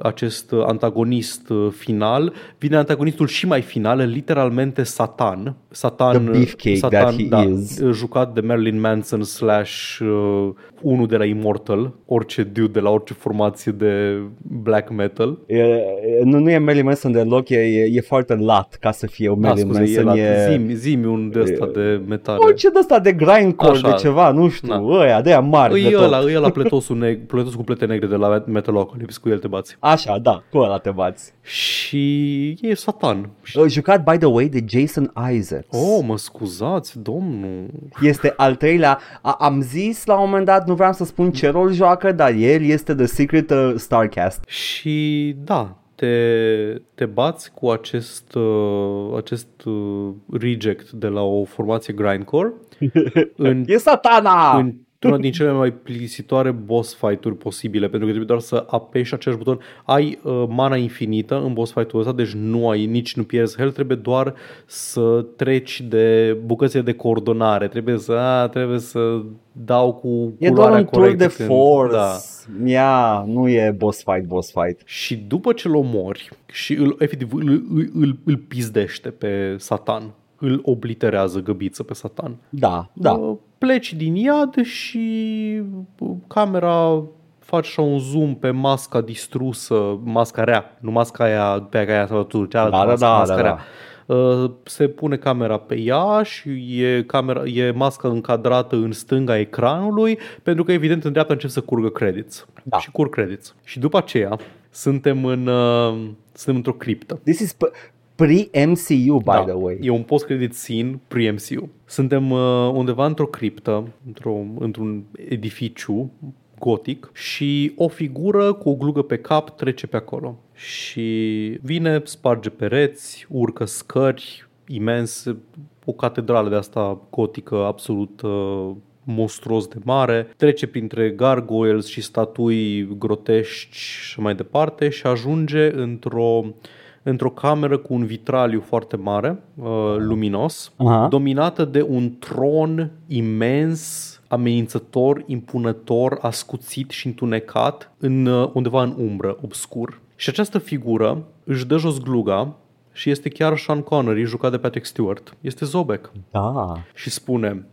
acest antagonist uh, final, vine antagonistul și mai final, literalmente Satan. Satan, The beefcake Satan that he da, is. jucat de Marilyn Manson slash uh, unul de la Immortal, orice dude de la orice formație de black metal. E, e- nu, nu e Marilyn Manson deloc, e, e, e foarte lat ca să fie o Da, Marilyn scuze, e Manson. la e, zimi, zimi un de ăsta de metale. Orice de ăsta de grindcore, Așa. de ceva, nu știu, Da. ăia, de aia mari Îi de tot. ăla, îi ăla *laughs* pletosul, neg- pletos cu plete negre de la Metalocalypse, cu el te bați. Așa, da, cu ăla te bați. Și e satan. Și- Uh, Jucat, by the way, de Jason Isaacs. Oh, mă scuzați, domnul. Este al treilea. A, am zis la un moment dat, nu vreau să spun ce rol joacă, dar el este The Secret uh, Starcast. Și da, te, te bați cu acest, uh, acest uh, reject de la o formație grindcore *laughs* în, E satana! în una din cele mai plictisitoare boss fight-uri posibile, pentru că trebuie doar să apeși același buton. Ai uh, mana infinită în boss fight-ul ăsta, deci nu ai nici nu pierzi health, trebuie doar să treci de bucățile de coordonare, trebuie să, a, trebuie să dau cu E doar culoarea un tur corectă de când- force. Da. Ia, nu e boss fight, boss fight. Și după ce îl omori și îl, efectiv, îl, îl, îl, îl pizdește pe satan, îl obliterează găbiță pe satan. Da, da. Uh, Pleci din iad și uh, camera face așa un zoom pe masca distrusă, masca rea, nu masca aia pe care aia s-a tu, cealaltă Da, da, mască, da, masca da, rea. Uh, Se pune camera pe ea și e, camera, e masca încadrată în stânga ecranului pentru că evident în dreapta încep să curgă credits. Da. Și curg credits. Și după aceea suntem în uh, suntem într-o criptă. This is p- pre-MCU, by Da, the way. E un post-credit scene pre-MCU. Suntem uh, undeva într-o criptă, într-o, într-un edificiu gotic și o figură cu o glugă pe cap trece pe acolo. Și vine, sparge pereți, urcă scări imense, o catedrală de asta gotică absolut uh, monstruos de mare, trece printre gargoyles și statui grotești și mai departe și ajunge într-o într-o cameră cu un vitraliu foarte mare, uh, luminos, Aha. dominată de un tron imens, amenințător, impunător, ascuțit și întunecat în, uh, undeva în umbră, obscur. Și această figură își dă jos gluga și este chiar Sean Connery, jucat de Patrick Stewart. Este Zobek. Da. Și spune,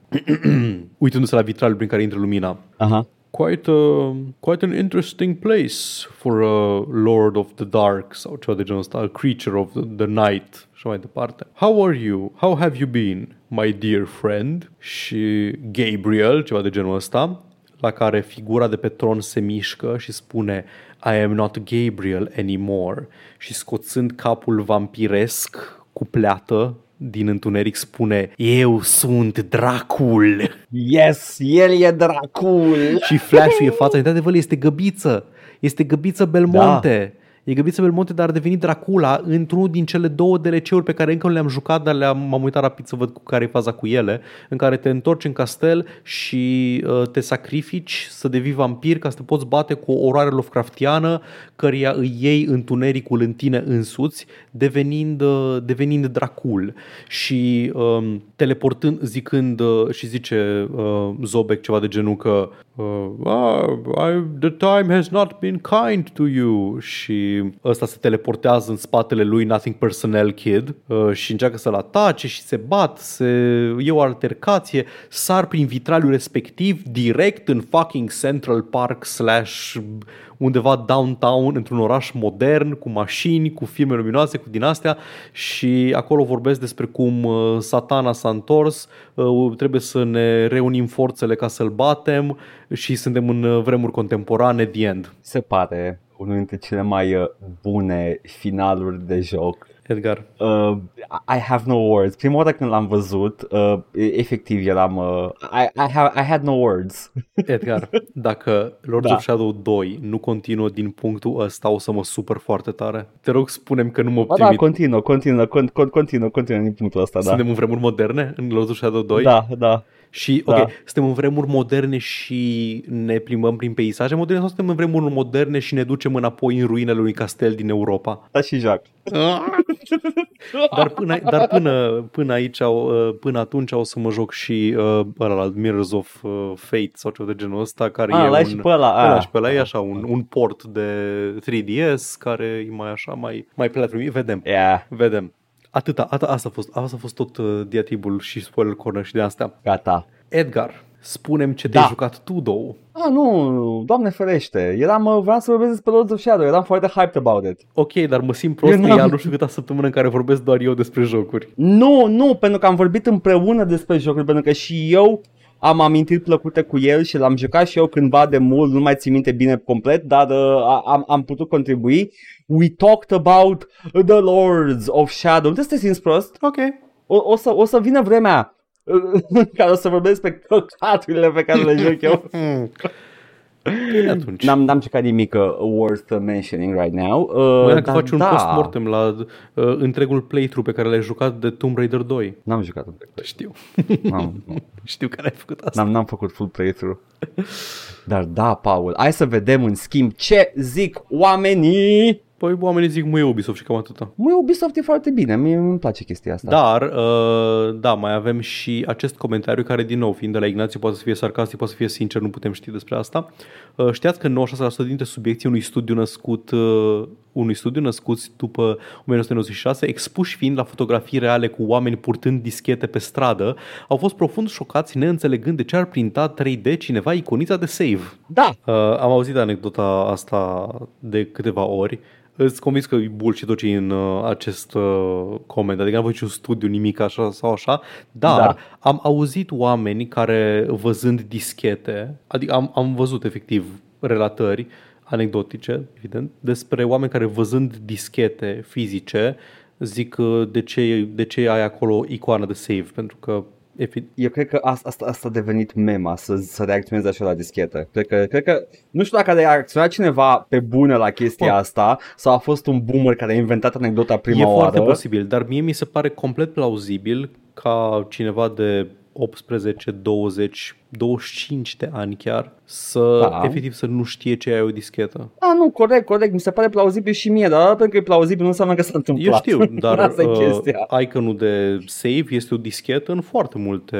*clears throat* uitându-se la vitraliul prin care intră lumina, Aha. Quite, a, quite an interesting place for a Lord of the Dark sau ceva de genul ăsta, a creature of the, the night și mai departe. How are you? How have you been, my dear friend? Și Gabriel, ceva de genul ăsta, la care figura de pe tron se mișcă și spune I am not Gabriel anymore și scoțând capul vampiresc cu pleată din întuneric spune Eu sunt dracul Yes, el e dracul. și Flash-ul e fața, într-adevăr este găbiță. Este găbiță Belmonte. E Gabriel Belmonte, dar a devenit Dracula într-unul din cele două DLC-uri pe care încă nu le-am jucat, dar le-am, m-am uitat rapid să văd cu care e faza cu ele, în care te întorci în castel și uh, te sacrifici să devii vampir ca să te poți bate cu o oroare Lovecraftiană, căreia îi iei întunericul în tine însuți, devenind, uh, devenind Dracul. Și uh, teleportând, zicând uh, și zice uh, Zobek ceva de genul că uh, ah, I, the time has not been kind to you și ăsta se teleportează în spatele lui Nothing Personnel Kid uh, și încearcă să-l atace și se bat, se e o altercație, sar prin vitraliul respectiv direct în fucking Central Park slash undeva downtown, într-un oraș modern, cu mașini, cu filme luminoase, cu din astea și acolo vorbesc despre cum uh, satana s-a întors, uh, trebuie să ne reunim forțele ca să-l batem și suntem în uh, vremuri contemporane, the end. Se pare unul dintre cele mai uh, bune finaluri de joc. Edgar. Uh, I have no words. Prima oară când l-am văzut, uh, efectiv eram... Uh, I, I, have, I had no words. *laughs* Edgar, dacă Lords Da. of Shadow 2 nu continuă din punctul ăsta, o să mă supăr foarte tare. Te rog, spunem că nu mă Ba da, trimit. continuă, continuă, con, con, continuă, continuă din punctul ăsta, da. Suntem în vremuri moderne în Lords of Shadow 2 Da, da. Și, Da. ok, suntem în vremuri moderne și ne plimbăm prin peisaje moderne sau suntem în vremuri moderne și ne ducem înapoi în ruinele unui castel din Europa? Da și joc. *laughs* Dar până, dar până, până aici, uh, până atunci o să mă joc și uh, ăla, Mirrors of uh, Fate sau ceva de genul ăsta, care Ah, e l-ai un... și pe ăla. Ăla ah. și pe ăla e așa un, un port de 3DS care e mai așa, mai, mai platform. Vedem, Yeah, vedem. Atâta, atâta, asta a fost, asta a fost tot uh, diatribul și spoiler corner și de astea. gata. Edgar, spunem ce te-ai Da. jucat tu, două. Ah, nu, doamne ferește. Eram, uh, vreau să vorbesc despre Lords of Shadow, eram foarte hyped about it. Ok, dar mă simt prost Eu că n-am- ea nu știu câta săptămână în care vorbesc doar eu despre jocuri. Nu, nu, pentru că am vorbit împreună despre jocul, pentru că și eu am amintiri plăcute cu el și l-am jucat și eu cândva de mult, nu mai țin minte bine complet, dar uh, a- am, am putut contribui. We talked about the Lords of Shadow. Nu te să te simți prost? Ok. O, o, să, o să vină vremea uh, *laughs* în care o să vorbesc pe căcaturile pe care le joc eu. *laughs* Bine atunci. N-am, n-am jucat nimic uh, worth mentioning right now. Uh, Băi, dacă dar faci un da, post-mortem la uh, întregul playthrough pe care l-ai jucat de Tomb Raider 2. N-am jucat în trecut. Știu. *laughs* N-am, nu. Știu că ai făcut asta. N-am, n-am făcut full playthrough. Dar da, Paul, hai să vedem în schimb ce zic oamenii. Păi oamenii zic măi Ubisoft și cam atâta. Măi, Ubisoft e foarte bine, mie îmi place chestia asta. Dar, uh, da, mai avem și acest comentariu care, din nou, fiind de la Ignațiu, poate să fie sarcastic, poate să fie sincer, nu putem ști despre asta. Uh, știați că 96% dintre subiecții unui studiu născut, uh, unui studiu născut după 1996, expuși fiind la fotografii reale cu oameni purtând dischete pe stradă, au fost profund șocați neînțelegând de ce ar printa 3D cineva iconița de save. Da, Uh, am auzit anecdota asta de câteva ori. Îți convins că e bullshit tot ce e în uh, acest uh, coment, adică n-am văzut niciun studiu, nimic așa sau așa, dar Da. da. am auzit oameni care văzând dischete, adică am, am văzut efectiv relatări anecdotice, evident, despre oameni care văzând dischete fizice zic uh, de ce, de ce ai acolo icoana de save, pentru că efi- eu cred că asta, asta, asta a devenit mema să, să reacționeze așa la dischetă. Cred că, cred că, nu știu dacă a reacționat cineva pe bune la chestia Bun. asta sau a fost un boomer care a inventat anecdota prima e oară. foarte posibil, dar mie mi se pare complet plauzibil ca cineva de 18, 20, 25 de ani chiar să Da. da. efectiv să nu știe ce e o dischetă. Da, nu, corect, corect, mi se pare plauzibil și mie, dar pentru că e plauzibil nu înseamnă că s-a întâmplat. Eu știu, *laughs* dar Asta e uh, chestia. iconul de save este o dischetă în foarte multe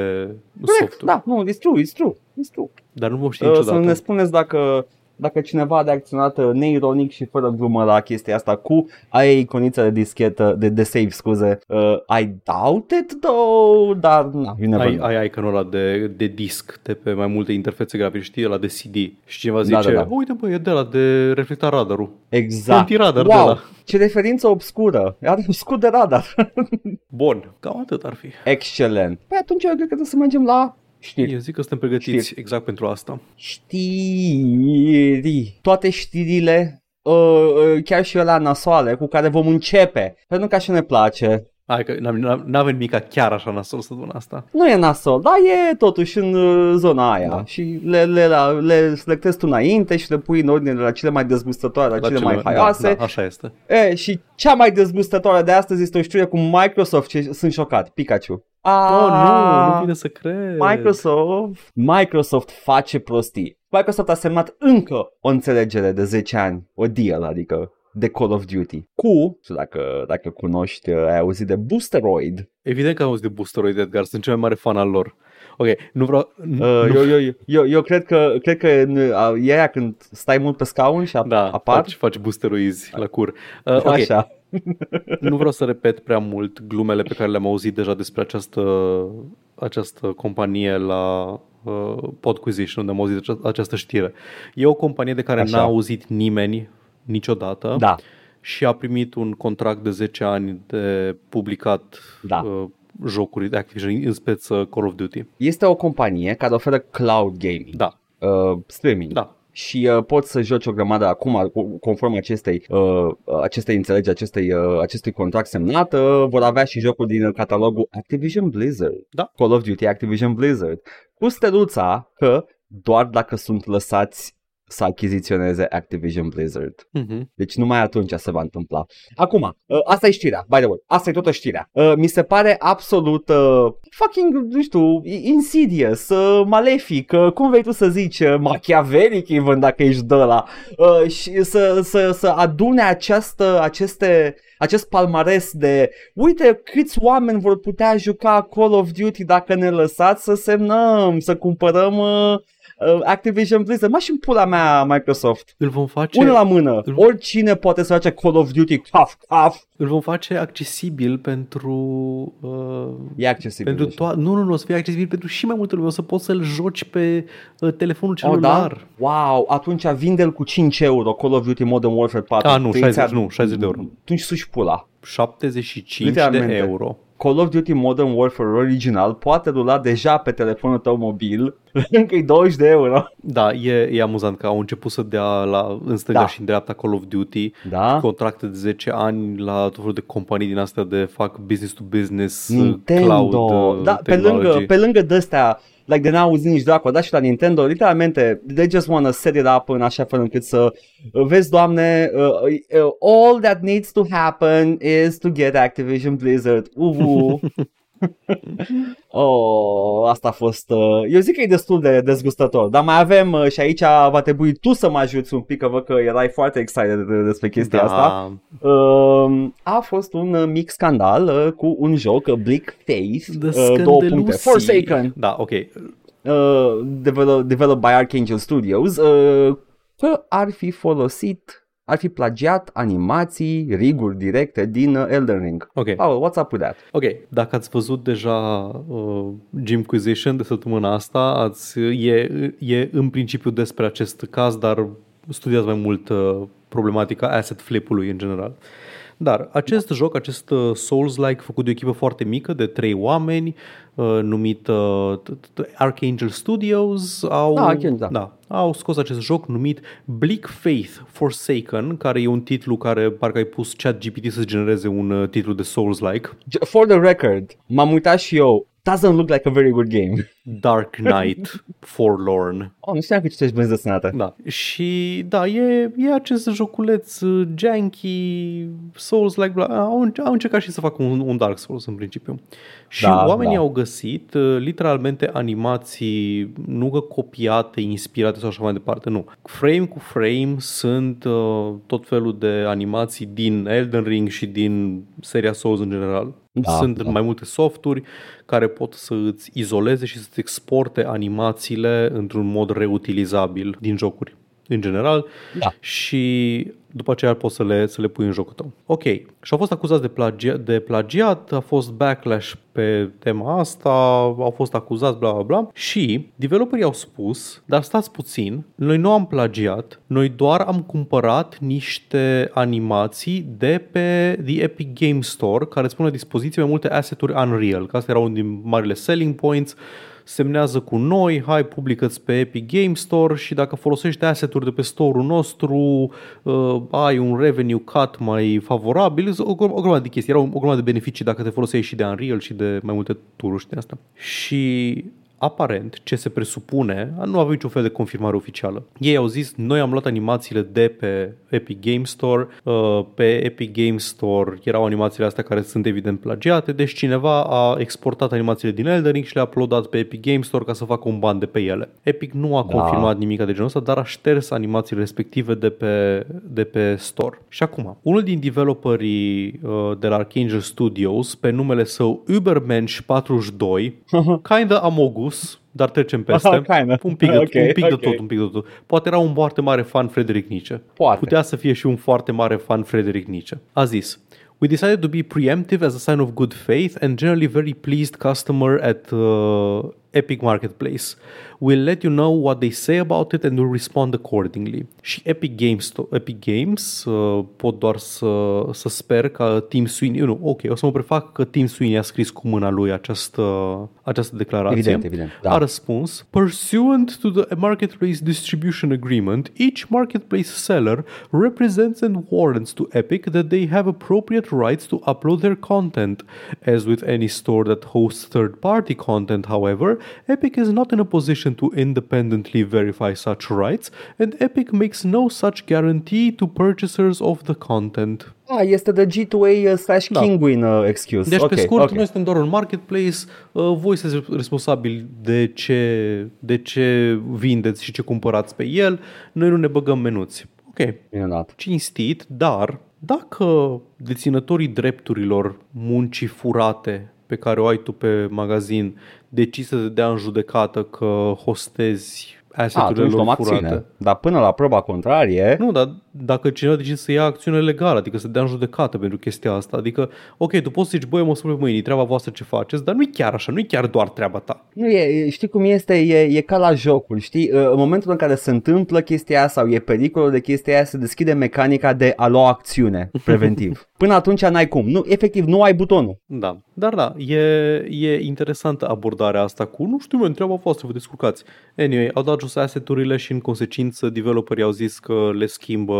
Corect, softuri. da, nu, it's true, it's true, it's true. Dar nu vom ști Uh, să niciodată. ne spuneți dacă, dacă cineva a reacționat uh, neironic și fără glumă la chestia asta cu aia iconița de dischetă, de, de save, scuze. Uh, I doubt it, though, dar na, you never Ai, know. ai iconul ăla de, de disc de pe mai multe interfețe grafice, știi, ăla de CD. Și cineva Da, zice, da, da. uite bă, e de la de reflectat radarul. Exact. Antiradar de wow, la. ce referință obscură. Are un scut de radar. Bun, cam atât ar fi. Excelent. Păi atunci eu cred că trebuie să mergem la știri. Eu zic că suntem pregătiți Știri. exact pentru asta. Știri. Toate știrile, uh, uh, chiar și la nasoale, cu care vom începe. Pentru că așa ne place. Hai că n-am- n-am- n-avem nimic chiar așa nasol săptămâna asta. Nu e nasol, dar e totuși în uh, zona aia Da. și le, le, le, le selectezi tu înainte și le pui în ordine de la cele mai dezgustătoare la, La cele, mai da, haioase. Da, așa este. E, și cea mai dezgustătoare de astăzi este o știre cu Microsoft și sunt șocat, Pikachu. Ah, Oh, nu, nu vine să cred. Microsoft, Microsoft face prostii. Microsoft a semnat încă o înțelegere de 10 ani, o deal, adică de Call of Duty. Cu, și dacă, dacă cunoști, ai auzit de Boosteroid. Evident că am auzit de Boosteroid, Edgar, sunt cel mai mare fan al lor. Ok, nu vreau... Uh, nu, eu, eu, eu, eu cred că, cred că uh, e aia când stai mult pe scaun și ap- da, apar. faci, faci boosteroizi la cur. Uh, ok, Așa. *laughs* nu vreau să repet prea mult glumele pe care le-am auzit deja despre această, această companie la uh, Podquisition, unde am auzit ace- această știre. E o companie de care Așa. n-a auzit nimeni niciodată Da. și a primit un contract de 10 ani de publicat Da. uh, jocuri de Activision, în speță Call of Duty. Este o companie care oferă cloud gaming, Da, uh, streaming. da. și uh, poți să joci o grămadă acum, cu- conform acestei, uh, acestei înțelegi, acestei, uh, acestui contract semnat, uh, vor avea și jocuri din catalogul Activision Blizzard. Da. Call of Duty Activision Blizzard. Cu steluța că doar dacă sunt lăsați să achiziționeze Activision Blizzard. Mhm. Deci numai atunci se va întâmpla. Acum, uh, asta e știrea, by the way. Asta e toată știrea. Uh, mi se pare absolut uh, fucking, nu știu, insidious, uh, malefic, uh, cum vrei tu să zici, uh, machiavelic even dacă ești de la uh, și să, să, să adune această, aceste, acest palmares de uite câți oameni vor putea juca Call of Duty dacă ne lăsați să semnăm, să cumpărăm uh, uh, Activision Blizzard. Mă și în pula mea Microsoft. Îl vom face... Unul la mână. Oricine poate să face Call of Duty caf, caf. Îl vom face accesibil pentru uh, E accesibil. pentru așa. to- nu, nu, nu, o să fie accesibil pentru și mai multă lume, o să poți să-l joci pe uh, telefonul Oh, celular. da? Wow, atunci vinde-l cu 5 euro Call of Duty Modern Warfare 4. Ah, nu, Te 60, ți-ar- nu, 60 de euro. Atunci suși pula. 75 Literalmente. de euro. Call of Duty Modern Warfare original poate rula deja pe telefonul tău mobil. *laughs* Încă e 20 de euro. Da, e, e amuzant că au început să dea la, în stânga Da. și în dreapta Call of Duty Da? contracte de 10 ani la tot felul de companii din astea de fac business to business, uh, Nintendo. cloud uh, da, pe lângă, technology. pe lângă de-astea like de n-au auzit nici dracu, dar și la Nintendo, literalmente, they just wanna set it up în așa fel încât să uh, vezi, doamne, uh, uh, all that needs to happen is to get Activision Blizzard. Uhu. *laughs* *laughs* oh, asta a fost, uh, eu zic că e destul de dezgustător, dar mai avem uh, și aici va trebui tu să mă ajuți un pic, că văd că erai foarte excited de- despre chestia da, asta. Uh, a fost un uh, mic scandal uh, cu un joc, uh, Bleak Faith, The uh, două puncte, Scandalusi. Forsaken, Da, ok. uh, develop, developed by Archangel Studios, uh, că ar fi folosit, ar fi plagiat animații, riguri directe din uh, Elden Ring. Ok. Paul, what's up with that? Ok, dacă ați văzut deja uh, Gymquisition de săptămâna asta, ați, e, e în principiu despre acest caz, dar studiați mai mult uh, problematica asset flip-ului în general. Dar acest da. joc, acest uh, Souls-like făcut de o echipă foarte mică de trei oameni, uh, numit uh, t- t- Archangel Studios, au, Da, Archangel, da. da, au scos acest joc numit Bleak Faith Forsaken, care e un titlu care parcă ai pus chat GPT să genereze un uh, titlu de Souls-like. J- For the record, m-am uitat și eu, doesn't look like a very good game. Dark Knight *laughs* Forlorn. Oh, nu știam că citești benzi desenate. Da. Și da, e, e acest joculeț uh, janky, Souls like bla, au, au încercat și să facă un, un Dark Souls în principiu. Și Da, oamenii da. au găsit uh, literalmente animații nu că copiate, inspirate sau așa mai departe, nu. Frame cu frame sunt uh, tot felul de animații din Elden Ring și din seria Souls în general. Da, sunt da. mai multe softuri care pot să îți izoleze și să-ți exporte animațiile într-un mod reutilizabil din jocuri în general Da. și după aceea poți să le, să le pui în jocul tău. Ok. Și au fost acuzați de, plagia, de plagiat, a fost backlash pe tema asta, au fost acuzați, bla bla bla și developerii au spus, dar stați puțin, noi nu am plagiat, noi doar am cumpărat niște animații de pe The Epic Game Store care îți pune la dispoziție mai multe asset-uri Unreal, că asta era unul din marile selling points, semnează cu noi, hai, publică-ți pe Epic Game Store și dacă folosești asset-uri de pe store-ul nostru, uh, ai un revenue cut mai favorabil, o, o grămadă de chestii, erau o grămadă de beneficii dacă te folosești și de Unreal și de mai multe tururi și de asta. Și aparent, ce se presupune, nu avem niciun fel de confirmare oficială. Ei au zis, noi am luat animațiile de pe Epic Game Store, uh, pe Epic Game Store erau animațiile astea care sunt evident plagiate, deci cineva a exportat animațiile din Elden Ring și le-a uploadat pe Epic Game Store ca să facă un ban de pe ele. Epic nu a da. confirmat nimic de genul ăsta, dar a șters animațiile respective de pe, de pe store. Și acum, unul din developerii uh, de la Archangel Studios, pe numele său Ubermensch42, *laughs* kinda amogus, spus, dar trecem peste. Aha, *laughs* un pic, de, okay, un pic okay. de tot, un pic de tot. Poate era un foarte mare fan Frederic Nietzsche. Poate. Putea să fie și un foarte mare fan Frederic Nietzsche. A zis, We decided to be preemptive as a sign of good faith and generally very pleased customer at uh, Epic Marketplace. We'll let you know what they say about it and we'll respond accordingly. Și Epic Games, Epic Games uh, pot doar să, să sper că Tim Sweeney, nu, ok, o să mă prefac că Tim Sweeney a scris cu mâna lui această, această declarație. Evident, evident. Da. A răspuns, pursuant to the Marketplace Distribution Agreement, each Marketplace seller represents and warrants to Epic that they have appropriate rights to upload their content. As with any store that hosts third-party content, however, Epic is not in a position to independently verify such rights, and Epic makes no such guarantee to purchasers of the content. Ah, este de G2A uh, slash da. Kinguin uh, excuse. Deci, okay, pe scurt, okay. noi suntem doar un marketplace, uh, voi sunteți responsabili de ce, de ce vindeți și ce cumpărați pe el, noi nu ne băgăm menuți. Ok, Minunat. cinstit, dar dacă deținătorii drepturilor muncii furate pe care o ai tu pe magazin decizi să te dea în judecată că hostezi asset-urile lor furate. Dar până la proba contrarie... Nu, dar dacă cineva decide să ia acțiune legală, adică să dea în judecată pentru chestia asta, adică, ok, tu poți să zici, băi, mă spune mâinii, treaba voastră ce faceți, dar nu-i chiar așa, nu-i chiar doar treaba ta. Nu e, știi cum este, e, e ca la jocul, știi, în momentul în care se întâmplă chestia sau e pericolul de chestia aia, se deschide mecanica de a lua acțiune *laughs* preventiv. Până atunci n-ai cum, nu, efectiv nu ai butonul. Da, dar da, e, e interesantă abordarea asta cu, nu știu, mă, treaba voastră, vă descurcați. Anyway, au dat jos asset-urile și în consecință developerii au zis că le schimbă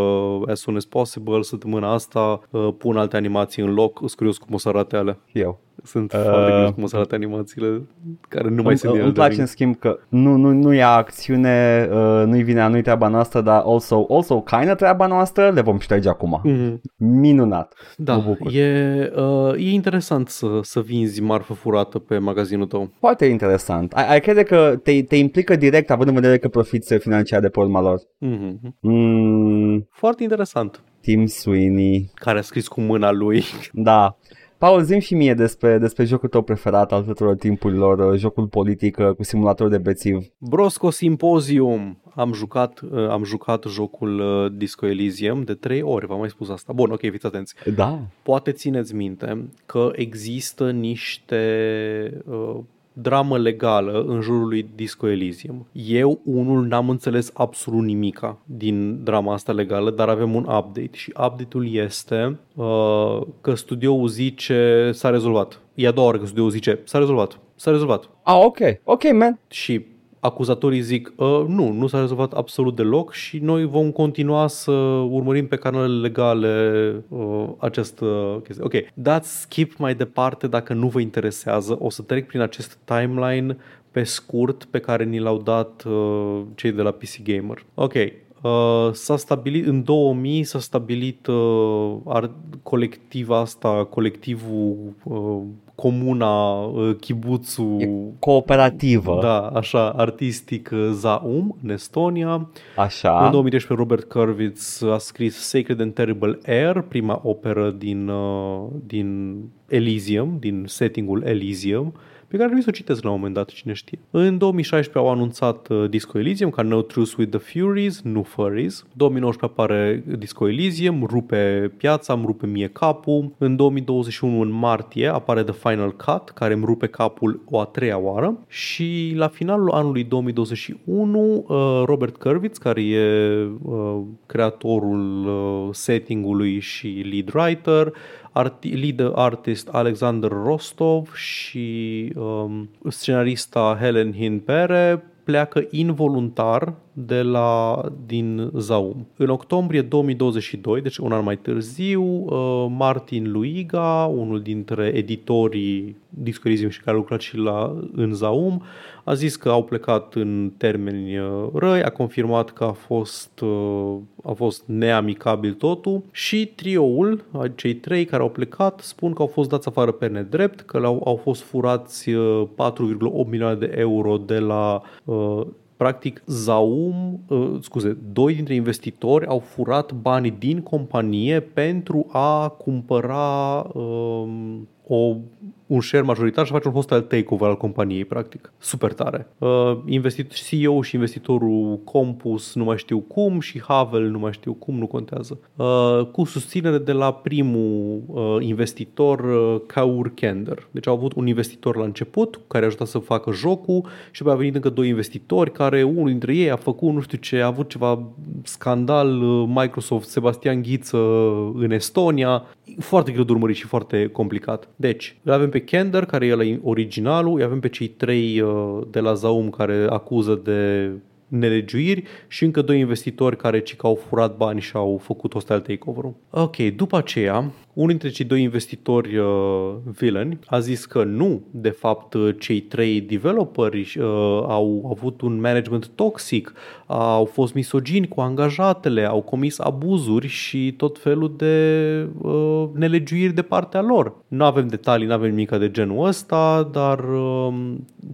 as soon as possible, săptămâna asta, uh, pun alte animații în loc, sunt curios cum o să arate alea. Eu. Sunt uh, foarte curios cum o să arate animațiile care nu mai sunt Îmi place în schimb că nu, nu, nu ia acțiune, uh, nu-i vine nu-i treaba noastră, dar also, also kinda treaba noastră, le vom șterge acum. Mm-hmm. Minunat. Da, e, uh, e interesant să, să vinzi marfă furată pe magazinul tău. Foarte interesant. Ai, ai crede că te, te implică direct, având în vedere că profiți financiar de pe urma lor. Mm-hmm. Mm, Foarte interesant. Tim Sweeney. Care a scris cu mâna lui. Da. Paul, zi și mie despre, despre jocul tău preferat al tuturor timpurilor, jocul politic uh, cu simulator de bețiv. Brosco Symposium. Am jucat, uh, am jucat jocul uh, Disco Elysium de trei ori, v-am mai spus asta. Bun, ok, fiți atenți. Da. Poate țineți minte că există niște uh, dramă legală în jurul lui Disco Elysium. Eu, unul, n-am înțeles absolut nimica din drama asta legală, dar avem un update și update-ul este uh, că studioul zice s-a rezolvat. E a doua oară că studioul zice s-a rezolvat. S-a rezolvat. Ah, ok. Ok, man. Și acuzatorii zic uh, nu, nu s-a rezolvat absolut deloc și noi vom continua să urmărim pe canalele legale uh, această chestie. Ok, dați skip mai departe dacă nu vă interesează. O să trec prin acest timeline pe scurt pe care ni l-au dat uh, cei de la PC Gamer. Ok, Uh, s-a stabilit în 2000 s-a stabilit uh, ar, colectiva asta, colectivul uh, comuna, uh, chibuțul... E cooperativă. Da, așa, artistic uh, Zaum, în Estonia. Așa. În 2013 Robert Kurwitz a scris Sacred and Terrible Air, prima operă din, uh, din Elysium, din settingul Elysium pe care trebuie să o citesc la un moment dat, cine știe. În 2016 au anunțat uh, Disco Elysium ca No Truce with the Furies, nu Furries. 2019 apare Disco Elysium, rupe piața, îmi rupe mie capul. În 2021, în martie, apare The Final Cut, care îmi rupe capul o a treia oară. Și la finalul anului 2021, uh, Robert Kurwitz, care e uh, creatorul settingului și lead writer, arti- lead artist Alexander Rostov și um, scenarista Helen Hinpere pleacă involuntar de la, din Zaum. În octombrie 2022, deci un an mai târziu, uh, Martin Luiga, unul dintre editorii Discorism și care a lucrat și la, în Zaum, a zis că au plecat în termeni uh, răi, a confirmat că a fost, uh, a fost neamicabil totul și trioul, cei trei care au plecat, spun că au fost dați afară pe nedrept, că au, au fost furați 4,8 milioane de euro de la practic Zaum, uh, scuze, doi dintre investitori au furat banii din companie pentru a cumpăra um, o un share majoritar și face un hostile takeover al companiei, practic. Super tare. Uh, investit, CEO și investitorul Compus nu mai știu cum și Havel nu mai știu cum, nu contează. Uh, cu susținere de la primul uh, investitor, uh, Kaur Kender. Deci au avut un investitor la început care a ajutat să facă jocul și apoi a venit încă doi investitori care unul dintre ei a făcut nu știu ce, a avut ceva scandal uh, Microsoft, Sebastian Ghiță uh, în Estonia. Foarte greu de urmărit și foarte complicat. Deci, îl avem pe Kender, care e originalul, îi avem pe cei trei uh, de la Zaum care acuză de nelegiuiri și încă doi investitori care ci că au furat bani și au făcut hostile takeover-ul. Ok, după aceea, unul dintre cei doi investitori uh, villain a zis că nu, de fapt, uh, cei trei developeri uh, au avut un management toxic, au fost misogini cu angajatele, au comis abuzuri și tot felul de uh, nelegiuiri de partea lor. Nu avem detalii, nu avem nimic de genul ăsta, dar uh,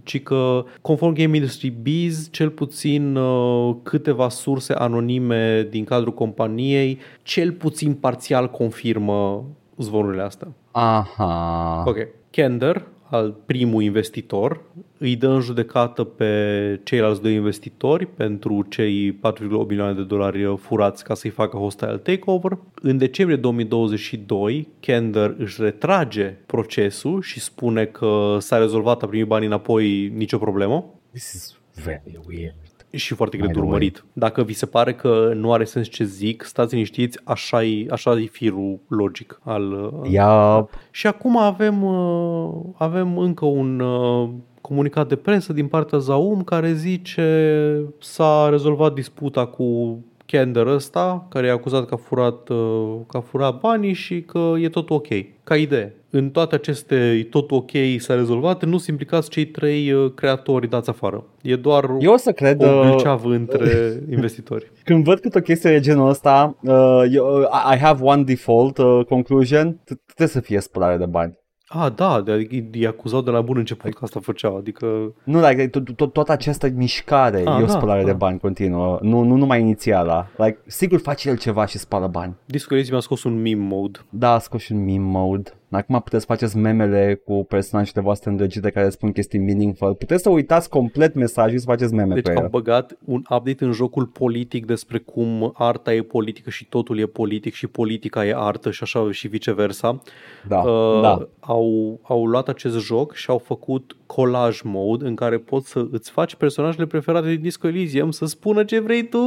ci că conform Game Industry Biz, cel puțin uh, câteva surse anonime din cadrul companiei, cel puțin parțial confirmă zvonurile astea. Aha. Ok. Kender, al primul investitor, îi dă în judecată pe ceilalți doi investitori pentru cei 4,8 milioane de dolari furați ca să-i facă hostile takeover. În decembrie 2022, Kender își retrage procesul și spune că s-a rezolvat, a primit banii înapoi, nicio problemă. This is very weird și foarte greu de urmărit. Dacă vi se pare că nu are sens ce zic, stați liniștiți, așa e, așa e firul logic al... Yep. Și acum avem, uh, avem încă un uh, comunicat de presă din partea Zaum care zice s-a rezolvat disputa cu Kender ăsta, care e acuzat că a furat, uh, că a furat banii și că e tot ok. Ca idee în toate aceste tot ok s-a rezolvat, nu sunt implicați cei trei uh, creatori dați afară. E doar Eu o să cred, o gâlceavă uh, între *laughs* investitori. Când văd cât o chestie de genul ăsta, uh, eu, I have one default uh, conclusion, trebuie să fie spălare de bani. Ah, da, adică e acuzat de la bun început că asta făcea, adică... Nu, like, toată această mișcare ah, e o da, spălare da. de bani continuă, nu, nu numai inițiala. Like, sigur face el ceva și spală bani. Disco mi-a scos un meme mode. Da, a scos un meme mode. Acum puteți să faceți memele cu personajele voastre îndrăgite care spun chestii meaningful. Puteți să uitați complet mesajul și să faceți meme deci cu el. am băgat un update în jocul politic despre cum arta e politică și totul e politic și politica e artă și așa și viceversa. Da, uh, da. Au, au luat acest joc și au făcut collage mode în care poți să îți faci personajele preferate din Disco Elysium să spună ce vrei tu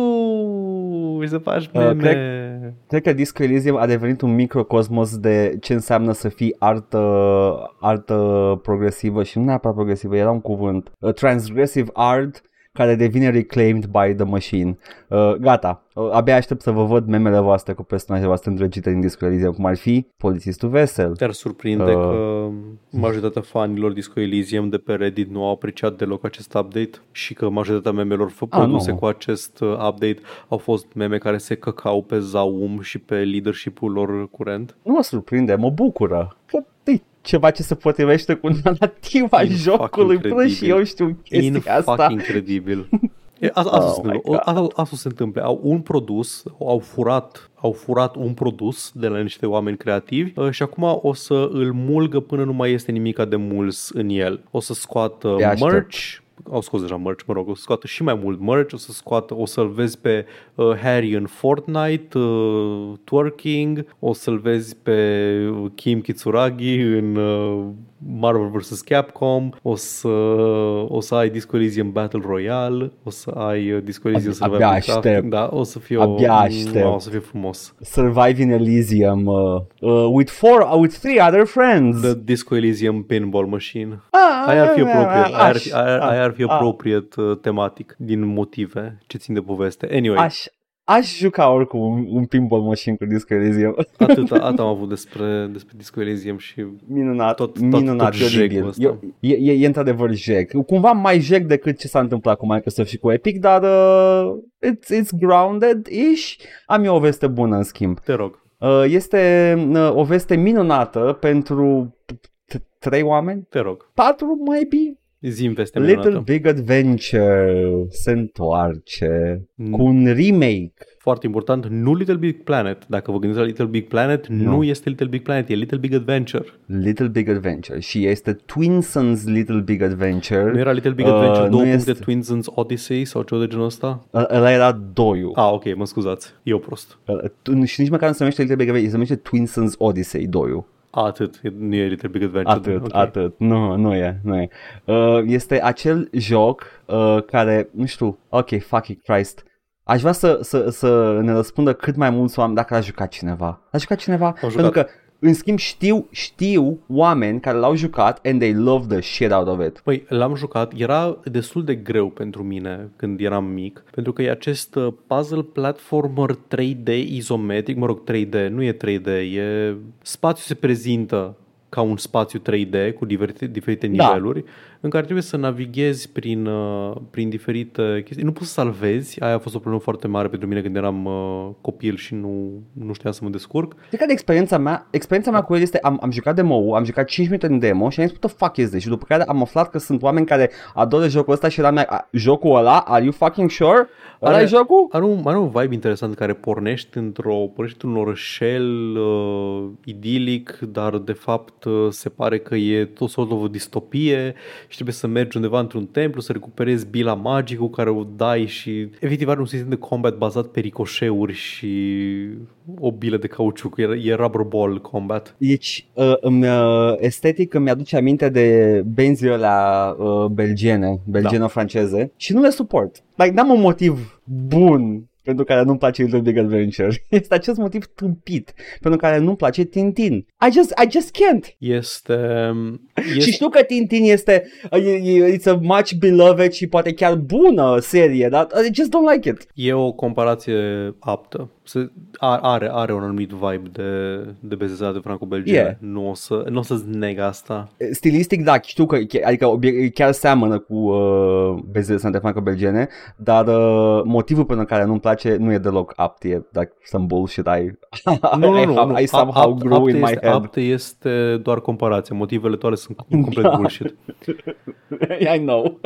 și să faci uh, meme. Uh, cred, cred că Disco Elysium a devenit un microcosmos de ce înseamnă să fii artă, artă progresivă și nu neapărat progresivă, era un cuvânt. Uh, transgressive art care devine reclaimed by the machine. Uh, gata, uh, abia aștept să vă văd memele voastre cu personajele voastre îndrăgite din Disco Elysium, cum ar fi polițistul vesel. Te-ar surprinde uh, că majoritatea fanilor Disco Elysium de pe Reddit nu au apreciat deloc acest update și că majoritatea memelor ah, produse cu acest uh, update au fost meme care se căcau pe Zaum și pe leadership-ul lor curent. Nu mă surprinde, mă bucură că ceva ce se potrivește cu narrativa In jocului până și eu știu chestia In asta. incredibil. Asta, asta, oh se întâmplă. Asta, asta se întâmplă. Au un produs, au furat, au furat un produs de la niște oameni creativi uh, și acum o să îl mulgă până nu mai este nimica de muls în el. O să scoată merch, au scos deja merch, mă rog, o să scoată și mai mult merch, o să scoată, o să-l vezi pe uh, Harry în Fortnite, uh, twerking, o să-l vezi pe Kim Kitsuragi în uh, Marvel vs. Capcom, o să, o să ai Disco Elysium Battle Royale, o să ai uh, Disco Elysium Abia Survival aștept. Crafting, da, o să fie o, Abia aștept. o să fie frumos. Survive in Elysium uh, uh, with four, uh, with three other friends. The Disco Elysium Pinball Machine. Ah, Aia ar fi appropriate, aia ar, aș- fi- aia, aia ar fi ah, appropriate uh, tematic din motive ce țin de poveste. Anyway, Aș, aș juca oricum un, un pinball machine cu Disco Elysium. *laughs* atât, *laughs* atât am avut despre, despre Disco Elysium și Minunat, Tot- tot- minunat, tot e jegul oribil. ăsta. E, e, e, într-adevăr jeg. Cumva mai jeg decât ce s-a întâmplat cu Microsoft și cu Epic, dar uh, it's, it's grounded-ish. Am eu o veste bună în schimb. te rog. Uh, este uh, o veste minunată pentru t- t- trei oameni, Te rog. patru maybe. Zim veste Little minunată. Big Adventure se întoarce mm. cu un remake. Foarte important, nu Little Big Planet. Dacă vă gândiți la Little Big Planet, nu, nu este Little Big Planet, e Little Big Adventure. Little Big Adventure și este Twinsons Little Big Adventure. Nu era Little Big Adventure uh, 2 este... Twinsons Odyssey sau ceva de genul ăsta? Ă, ăla era 2 Ah, ok, mă scuzați, eu prost. Uh, și nici măcar nu se numește Little Big Adventure, se numește Twinsons Odyssey 2 atât. E- Nu e Little Big Adventure. Atât, ok. atât. Nu, nu e, nu e. Uh, este acel joc uh, care, nu știu, ok, fuck it, Christ. Aș vrea să, să, să ne răspundă cât mai mulți oameni dacă l-a jucat cineva. L-a jucat cineva? jucat. Pentru că, în schimb, știu, știu oameni care l-au jucat and they love the shit out of it. Păi, l-am jucat, era destul de greu pentru mine când eram mic, pentru că e acest uh, puzzle platformer 3D izometric, mă rog 3D, nu e 3D, e spațiul se prezintă ca un spațiu 3D cu diferite, diferite Da. Niveluri în care trebuie să navighezi prin, uh, prin diferite chestii. Nu poți să salvezi, aia a fost o problemă foarte mare pentru mine când eram uh, copil și nu, nu știam să mă descurc. Cred că de experiența mea, experiența mea cu el este, am, am jucat demo am jucat 5 minute în demo și am zis, what the fuck is this? Și după care am aflat că sunt oameni care adoră jocul ăsta și eram like, "A, jocul ăla, are you fucking sure? Ăla Are- e jocul? Are un, are un vibe interesant care pornești într-o pornești într-un orășel uh, idilic, dar de fapt uh, se pare că e tot sort of o distopie și trebuie să mergi undeva într-un templu, să recuperezi bila magică cu care o dai și efectiv are un sistem de combat bazat pe ricoșeuri și o bilă de cauciuc, e, e rubber ball combat. Deci, uh, îmi, uh, estetic îmi aduce aminte de benzii alea uh, belgiene, belgeno-franceze și nu le suport. Like, n-am un motiv bun pentru care nu-mi place Little Big Adventure. *laughs* Este acest motiv tâmpit pentru care nu-mi place Tintin. I just, I just can't. Este... *laughs* este Și știu că Tintin este, uh, e, e, it's a much beloved și poate chiar bună serie, dar I just don't like it. E o comparație aptă. Se, are, are, are un anumit vibe de, de bezezat de franco-belgiene. Yeah. Nu o să, nu o să-ți neg asta. Stilistic, da, știu că ch- adică obie- chiar seamănă cu uh, bezele sante franco-belgene, dar uh, motivul pentru care nu-mi place nu e deloc apt, e like some bullshit I, *laughs* Nu, nu, I, nu. have- nu. I somehow Apt- grew apte in my este, head. Apte este doar comparație. Motivele tale sunt complet Da. bullshit. *laughs* I know.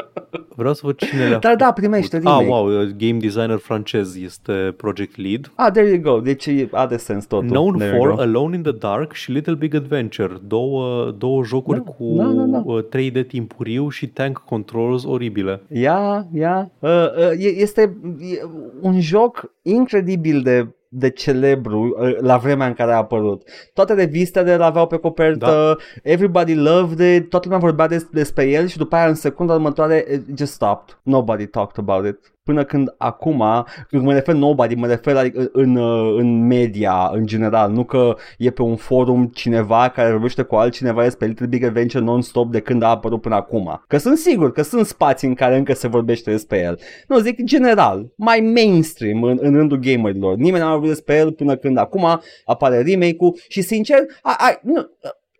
Vreau să văd cine le-a Dar da, făcut. primește Ah, remake. wow, uh, game designer francez este Project Lead. Ah, there you go, deci are sens totul. Known There you for go. Alone in the Dark și Little Big Adventure, două, două jocuri Da, cu da, da, da. uh, 3D timpuriu și tank controls oribile. Ia, ia. Uh, uh, e- este e un joc incredibil de de celebru uh, la vremea în care a apărut. Toate revistele îl aveau pe copertă, da. everybody loved it, toată lumea vorbea des- despre el și după aia în secunda următoare it just stopped. Nobody talked about it. Până când acum, când mă refer nobody, mă refer adică, în, uh, în media în general, nu că e pe un forum cineva care vorbește cu altcineva despre Little Big Adventure non-stop de când a apărut până acum. Că sunt sigur că sunt spații în care încă se vorbește despre el. Nu, zic general, mai mainstream în, în rândul gamerilor. Nimeni n-a vorbit despre el până când acum apare remake-ul și sincer, I, I, nu,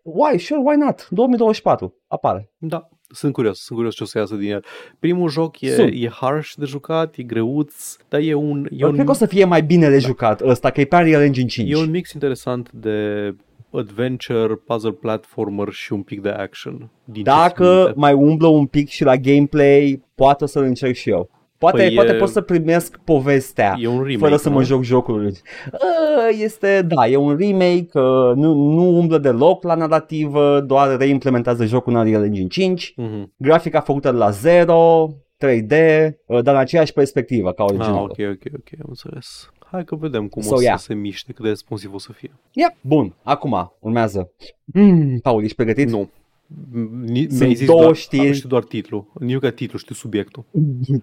why, sure, why not? 2024, apare. Da, sunt curios, sunt curios ce o să iasă din el. Primul joc e, Sunt. e harsh de jucat, e greuț, dar e un, e Eu un, cred că o să fie mai bine de jucat ăsta, că e pe Unreal Engine 5. e un mix interesant de adventure, puzzle platformer și un pic de action. Din ce Dacă țin minte. mai umblă un pic și la gameplay, poate să-l încerc și eu. Poate, Păi poate e- pot să primesc povestea E un remake, fără să mă nu? joc jocul. Uh, Este, da, e un remake, uh, nu, nu umblă deloc la narrativă, doar reimplementează jocul în Unreal Engine 5. Mhm. Grafica făcută la 0, 3D, uh, dar în aceeași perspectivă ca Ah, originalul. ok, ok, ok, am înțeles. Hai că vedem cum So, o să yeah. se miște, cât de responsiv o să fie. Yep. Bun, acum urmează. Mm, Paul, ești pregătit? Nu. Ni- Sunt Mi-ai zis două doar, știri. am știu doar titlul. Nu că titlul, știu subiectul.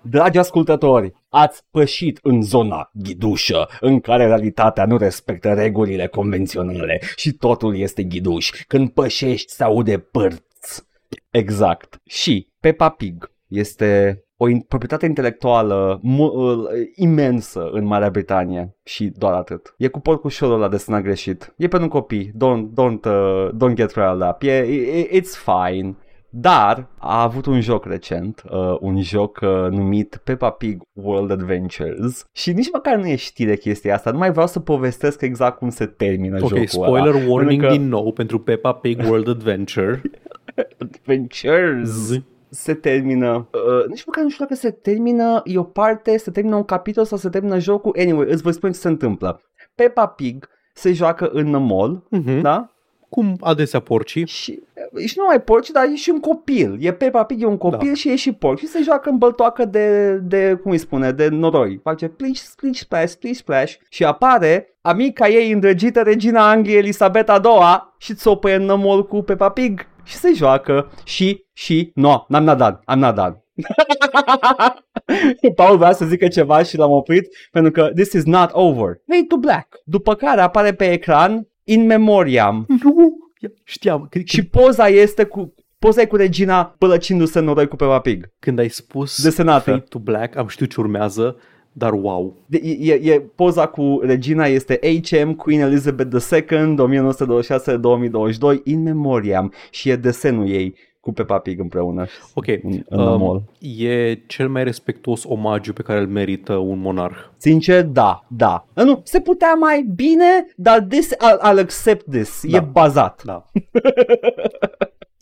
Dragi ascultători, ați pășit în zona ghidușă, în care realitatea nu respectă regulile convenționale și totul este ghiduș. Când pășești se aude părți. Exact. Și Peppa Pig este o in- proprietate intelectuală mu- uh, imensă în Marea Britanie și doar atât. E cu porcușorul ăla de sânat greșit. E pentru copii. Don't, don't, uh, don't get riled up. E, e, it's fine. Dar a avut un joc recent, uh, un joc uh, numit Peppa Pig World Adventures și nici măcar nu e știre chestia asta, nu mai vreau să povestesc exact cum se termină Ok, jocul spoiler ăla. warning Pentru că din nou pentru Peppa Pig World Adventure. *laughs* Adventures Z. se termină, uh, nici măcar nu știu dacă se termină, e o parte, se termină un capitol sau se termină jocul, anyway, îți voi spune ce se întâmplă. Peppa Pig se joacă în mall, Mhm. da? Cum adesea porcii. Și, și nu mai porci, dar e și un copil. E Peppa Pig, e un copil Da. și e și porc. Și se joacă în băltoacă de, de, cum îi spune, de noroi. Face plish, splish, splash, splish, splash. Și apare amica ei îndrăgită, regina Angliei Elisabeta II și țopăie în nămol cu Peppa Pig. Și se joacă și, și, no, n-am nadat, am nadat. *laughs* Paul vrea să zică ceva și l-am oprit pentru că this is not over. Fade to black. După care apare pe ecran In Memoriam Nu! Știam. Când, și poza este cu poza e cu regina pălăcindu-se în noroi cu Peppa Pig. când ai spus Desenată. Fade to Black, am știut ce urmează, dar wow. De, e, e, poza cu regina este HM Queen Elizabeth II 1926-2022 in memoriam și e desenul ei cu Peppa Pig împreună Ok, în, în um, mall. e cel mai respectuos omagiu pe care îl merită un monarh. Sincer, da, da. Nu, se putea mai bine, dar this, I'll, I'll accept this. Da. E bazat. Da. *laughs*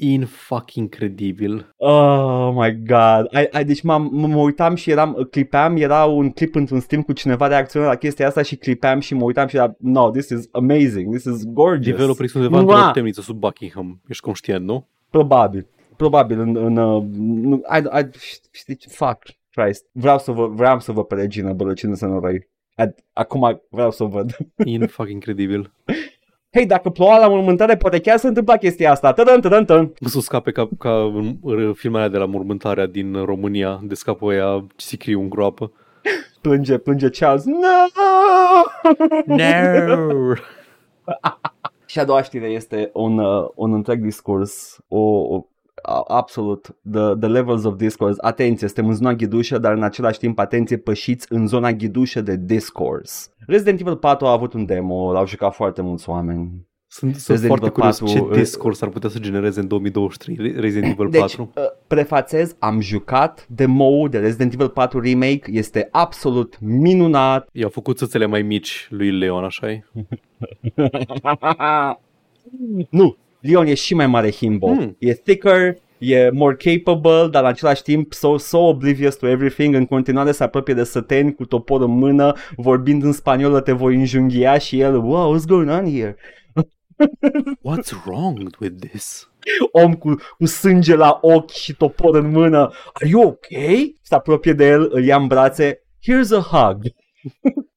In fucking credibil. Oh my god. I, I, deci m-am, mă mă uitam și eram, clipeam, era un clip într-un stream cu cineva reacționa la chestia asta și clipeam și mă uitam și era, no, this is amazing, this is gorgeous. Developerii sunt undeva într-o Mua! temniță sub Buckingham. Ești conștient, nu? Probabil. Probabil în, în uh, nu, I, I, știi ce, fuck, Christ. Vreau să vă, vreau să vă pe regină bălăcindu-se în răi. Ad- Acum vreau să o văd. In fucking credibil. *laughs* Hei, dacă ploua la mormântare, poate chiar se întâmpla chestia asta. Tădăn, tădăn, tădăn. O să scape ca, ca în în filmarea de la mormântarea din România, de scapă ea sicriu în groapă. Plânge, plânge Charles. No! No! *laughs* Și a doua știre este un, uh, un întreg discurs, o, o a- absolut, the, the levels of discourse. Atenție, suntem în zona ghidușă, dar în același timp, atenție, pășiți în zona ghidușă de discourse. Resident Evil 4 a avut un demo, l-au jucat foarte mulți oameni. Sunt, sunt Resident foarte Evil curios 4, ce discurs ar putea să genereze în 2023 Resident Evil Deci, 4. uh, prefațez, am jucat demo de Resident Evil 4 Remake, este absolut minunat. I-au făcut țățele mai mici lui Leon, așa e? *laughs* nu, Leon e și mai mare himbo. Hmm. E thicker, e more capable, dar în același timp so, so oblivious to everything. În continuare se apropie de săteni cu topor în mână, vorbind în spaniolă te voi înjunghia și el, wow, what's going on here? *laughs* What's wrong with this? Om cu, cu sânge la ochi și topor în mână, are you okay? Se apropie de el, îl ia în brațe, here's a hug. *laughs*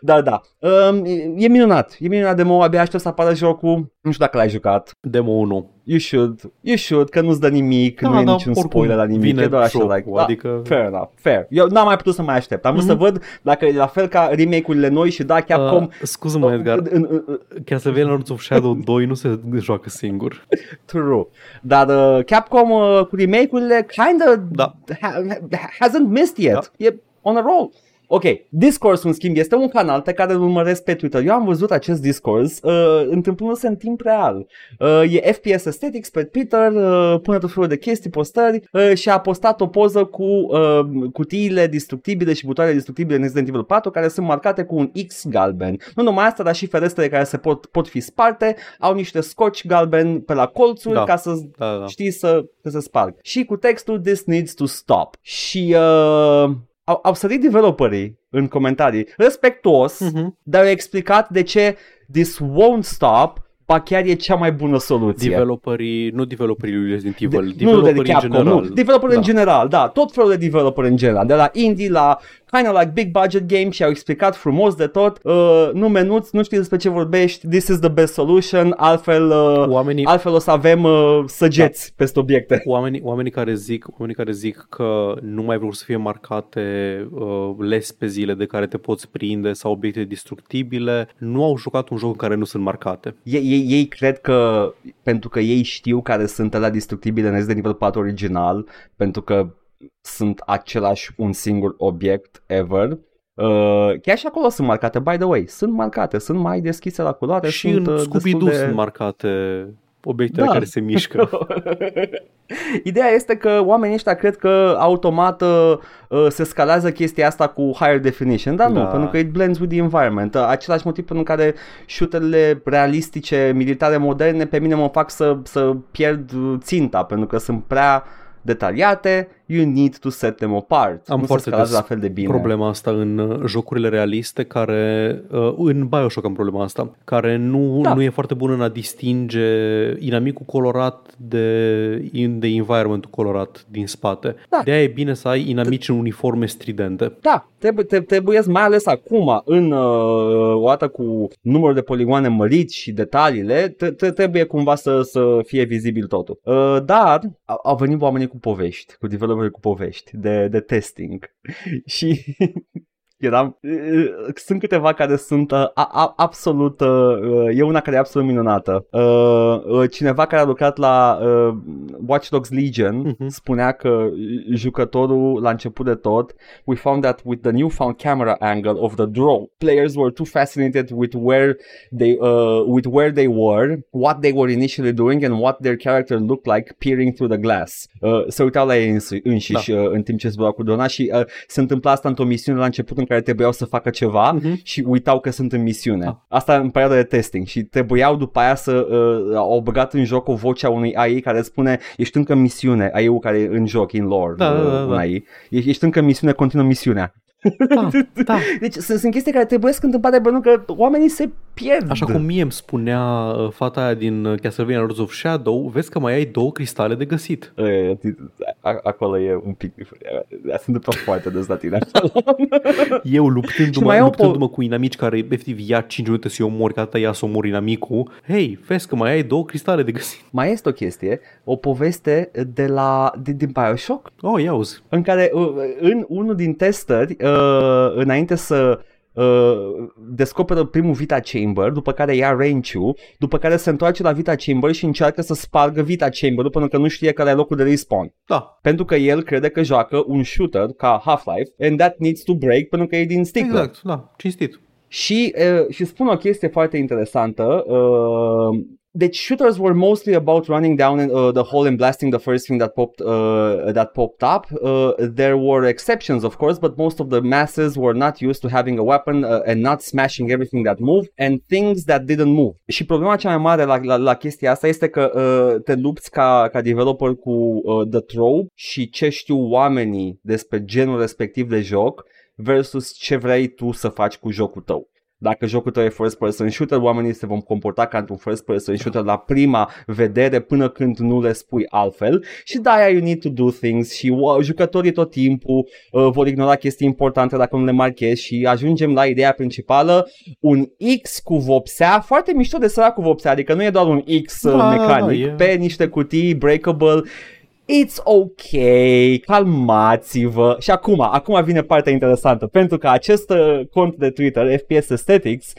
da, da. Um, e- e minunat. E minunat demo, abia aștept să apară jocul. Nu știu dacă l-ai jucat. Demo 1. You should, you should, că nu-ți dă nimic, Da, nu e da, niciun oricum spoiler la nimic, vine e doar așa, jocul, like, adică- da, fair enough, fair. Eu n-am mai putut să mai aștept, am vrut Mhm. să văd dacă e la fel ca remake-urile noi și da, Capcom... Uh, scuză-mă, Edgar. în, în, în, Castlevania Lords of Shadow 2 nu se joacă singur. *laughs* true. Dar uh, Capcom uh, cu remake-urile kinda Da. ha, hasn't missed yet. E on a roll. Ok, Discourse, în schimb, este un canal pe care îl urmăresc pe Twitter. Eu am văzut acest Discourse uh, întâmplându-se în timp real. Uh, e FPS Aesthetics pe Twitter, uh, pune tot felul de chestii, postări uh, și a postat o poză cu uh, cutiile destructibile și butoarele destructibile în Resident Evil 4 care sunt marcate cu un X galben. Nu numai asta, dar și ferestrele care se pot, pot fi sparte au niște scotch galben pe la colțuri Da. ca să Da, da. știi să, să se sparg. Și cu textul This needs to stop. Și uh, au, au sărit developerii în comentarii respectuos, Mhm. dar au explicat de ce this won't stop, ba chiar e cea mai bună soluție. Developerii, nu developerii lui Resident Evil, De- nu de developerii în Capcom, general. nu, developeri Da. în general, da, tot felul de developeri în general, de la indie la kind of like big budget game și au explicat frumos de tot, uh, nu menuți, nu știți despre ce vorbești, this is the best solution, altfel, uh, Oamenii, altfel o să avem uh, săgeți peste obiecte. oamenii, oamenii, care zic, oamenii care zic că nu mai vor să fie marcate uh, les pe zile de care te poți prinde sau obiecte destructibile, nu au jucat un joc în care nu sunt marcate. Ei, ei, ei cred că pentru că ei știu care sunt la destructibile în Resident Evil 4 original, pentru că sunt același un singur obiect ever. Uh, chiar și acolo sunt marcate, by the way, sunt marcate, sunt mai deschise la culoare. și sunt, în uh, Scooby-Doo destul de... sunt marcate obiectele Da. care se mișcă. *laughs* Ideea este că oamenii ăștia cred că automat uh, uh, se scalează chestia asta cu higher definition, dar nu, Da. pentru că it blends with the environment. Uh, același motiv pentru care shooterele realistice, militare moderne, pe mine mă fac să, să pierd uh, ținta, pentru că sunt prea detaliate, you need to set them apart. Am nu foarte se scalează des la fel de bine. problema asta în uh, jocurile realiste care, uh, în Bioshock am problema asta, care nu, Da. nu e foarte bună în a distinge inamicul colorat de, in- de environmentul colorat din spate. Da. De-aia e bine să ai inamici în uniforme stridente. Da, trebuie, te, trebuie mai ales acum, în uh, o dată cu numărul de poligoane măriți și detaliile, te, te, trebuie cumva să, să fie vizibil totul. Uh, dar au, au venit oamenii cu povești, cu developeri cu povești de, de testing. *laughs* Și eram, uh, sunt câteva care sunt uh, a, a, absolut, uh, e una care e absolut minunată. Uh, uh, cineva care a lucrat la uh, Watch Dogs Legion Mhm. spunea că jucătorul la început de tot we found that with the newfound camera angle of the draw, players were too fascinated with where they uh, with where they were, what they were initially doing, and what their character looked like peering through the glass. Uh, se uitau la ei însi- înșiși uh, în timp ce zburau cu drona și uh, se întâmpla asta într-o misiune la început în care trebuiau să facă ceva Mhm. și uitau că sunt în misiune. Ah. Asta în perioada de testing și trebuiau după aia să uh, au băgat în joc o voce a unui AI care spune ești încă în misiune, AI-ul care e în joc, in lore, Da, da, da, uh, un da. AI. Ești, ești încă în misiune, continuă misiunea. Da, da. Deci sunt, sunt chestii care trebuie să întâmplare pentru că oamenii se pierd. Așa cum mie îmi spunea uh, fata aia din uh, Castlevania Lords of Shadow, vezi că mai ai două cristale de găsit. E, a- Acolo e un pic Se întâmplă foarte des la tine acolo. *laughs* Eu Și luptându-mă, mai au luptându-mă cu inamici care efectiv ia 5 minute să-i omori, că atâta ia să omori inamicul, hei, vezi că mai ai două cristale de găsit. Mai este o chestie, o poveste de la, din, din Bioshock Oh, ia uzi. în care uh, în unul din testări, uh, înainte să uh, descoperă primul Vita Chamber, după care ia Renchu, după care se întoarce la Vita Chamber și încearcă să spargă Vita Chamber pentru că nu știe care e locul de respawn. Da, Pentru că el crede că joacă un shooter ca Half-Life and that needs to break pentru că e din sticlă. exact, da, cinstit. Și, uh, și spun o chestie foarte interesantă. Uh, deci shooters were mostly about running down uh, the hole and blasting the first thing that popped uh, that popped up. Uh, there were exceptions, of course, but most of the masses were not used to having a weapon uh, and not smashing everything that moved and things that didn't move. Și problema cea mai mare la, la, la chestia asta este că uh, te lupți ca, ca developer cu uh, the trope și ce știu oamenii despre genul respectiv de joc versus ce vrei tu să faci cu jocul tău. Dacă jocul tău e first person shooter, oamenii se vom comporta ca într-un first person shooter la prima vedere până când nu le spui altfel. Și de aia you need to do things și wow, jucătorii tot timpul uh, vor ignora chestii importante dacă nu le marchezi și ajungem la ideea principală, un X cu vopsea, foarte mișto de sărat cu vopsea, adică nu e doar un X uh, Da, mecanic, da, e- pe niște cutii breakable It's ok, calmați-vă. Și acum, acum vine partea interesantă, pentru că acest uh, cont de Twitter, FPS Aesthetics,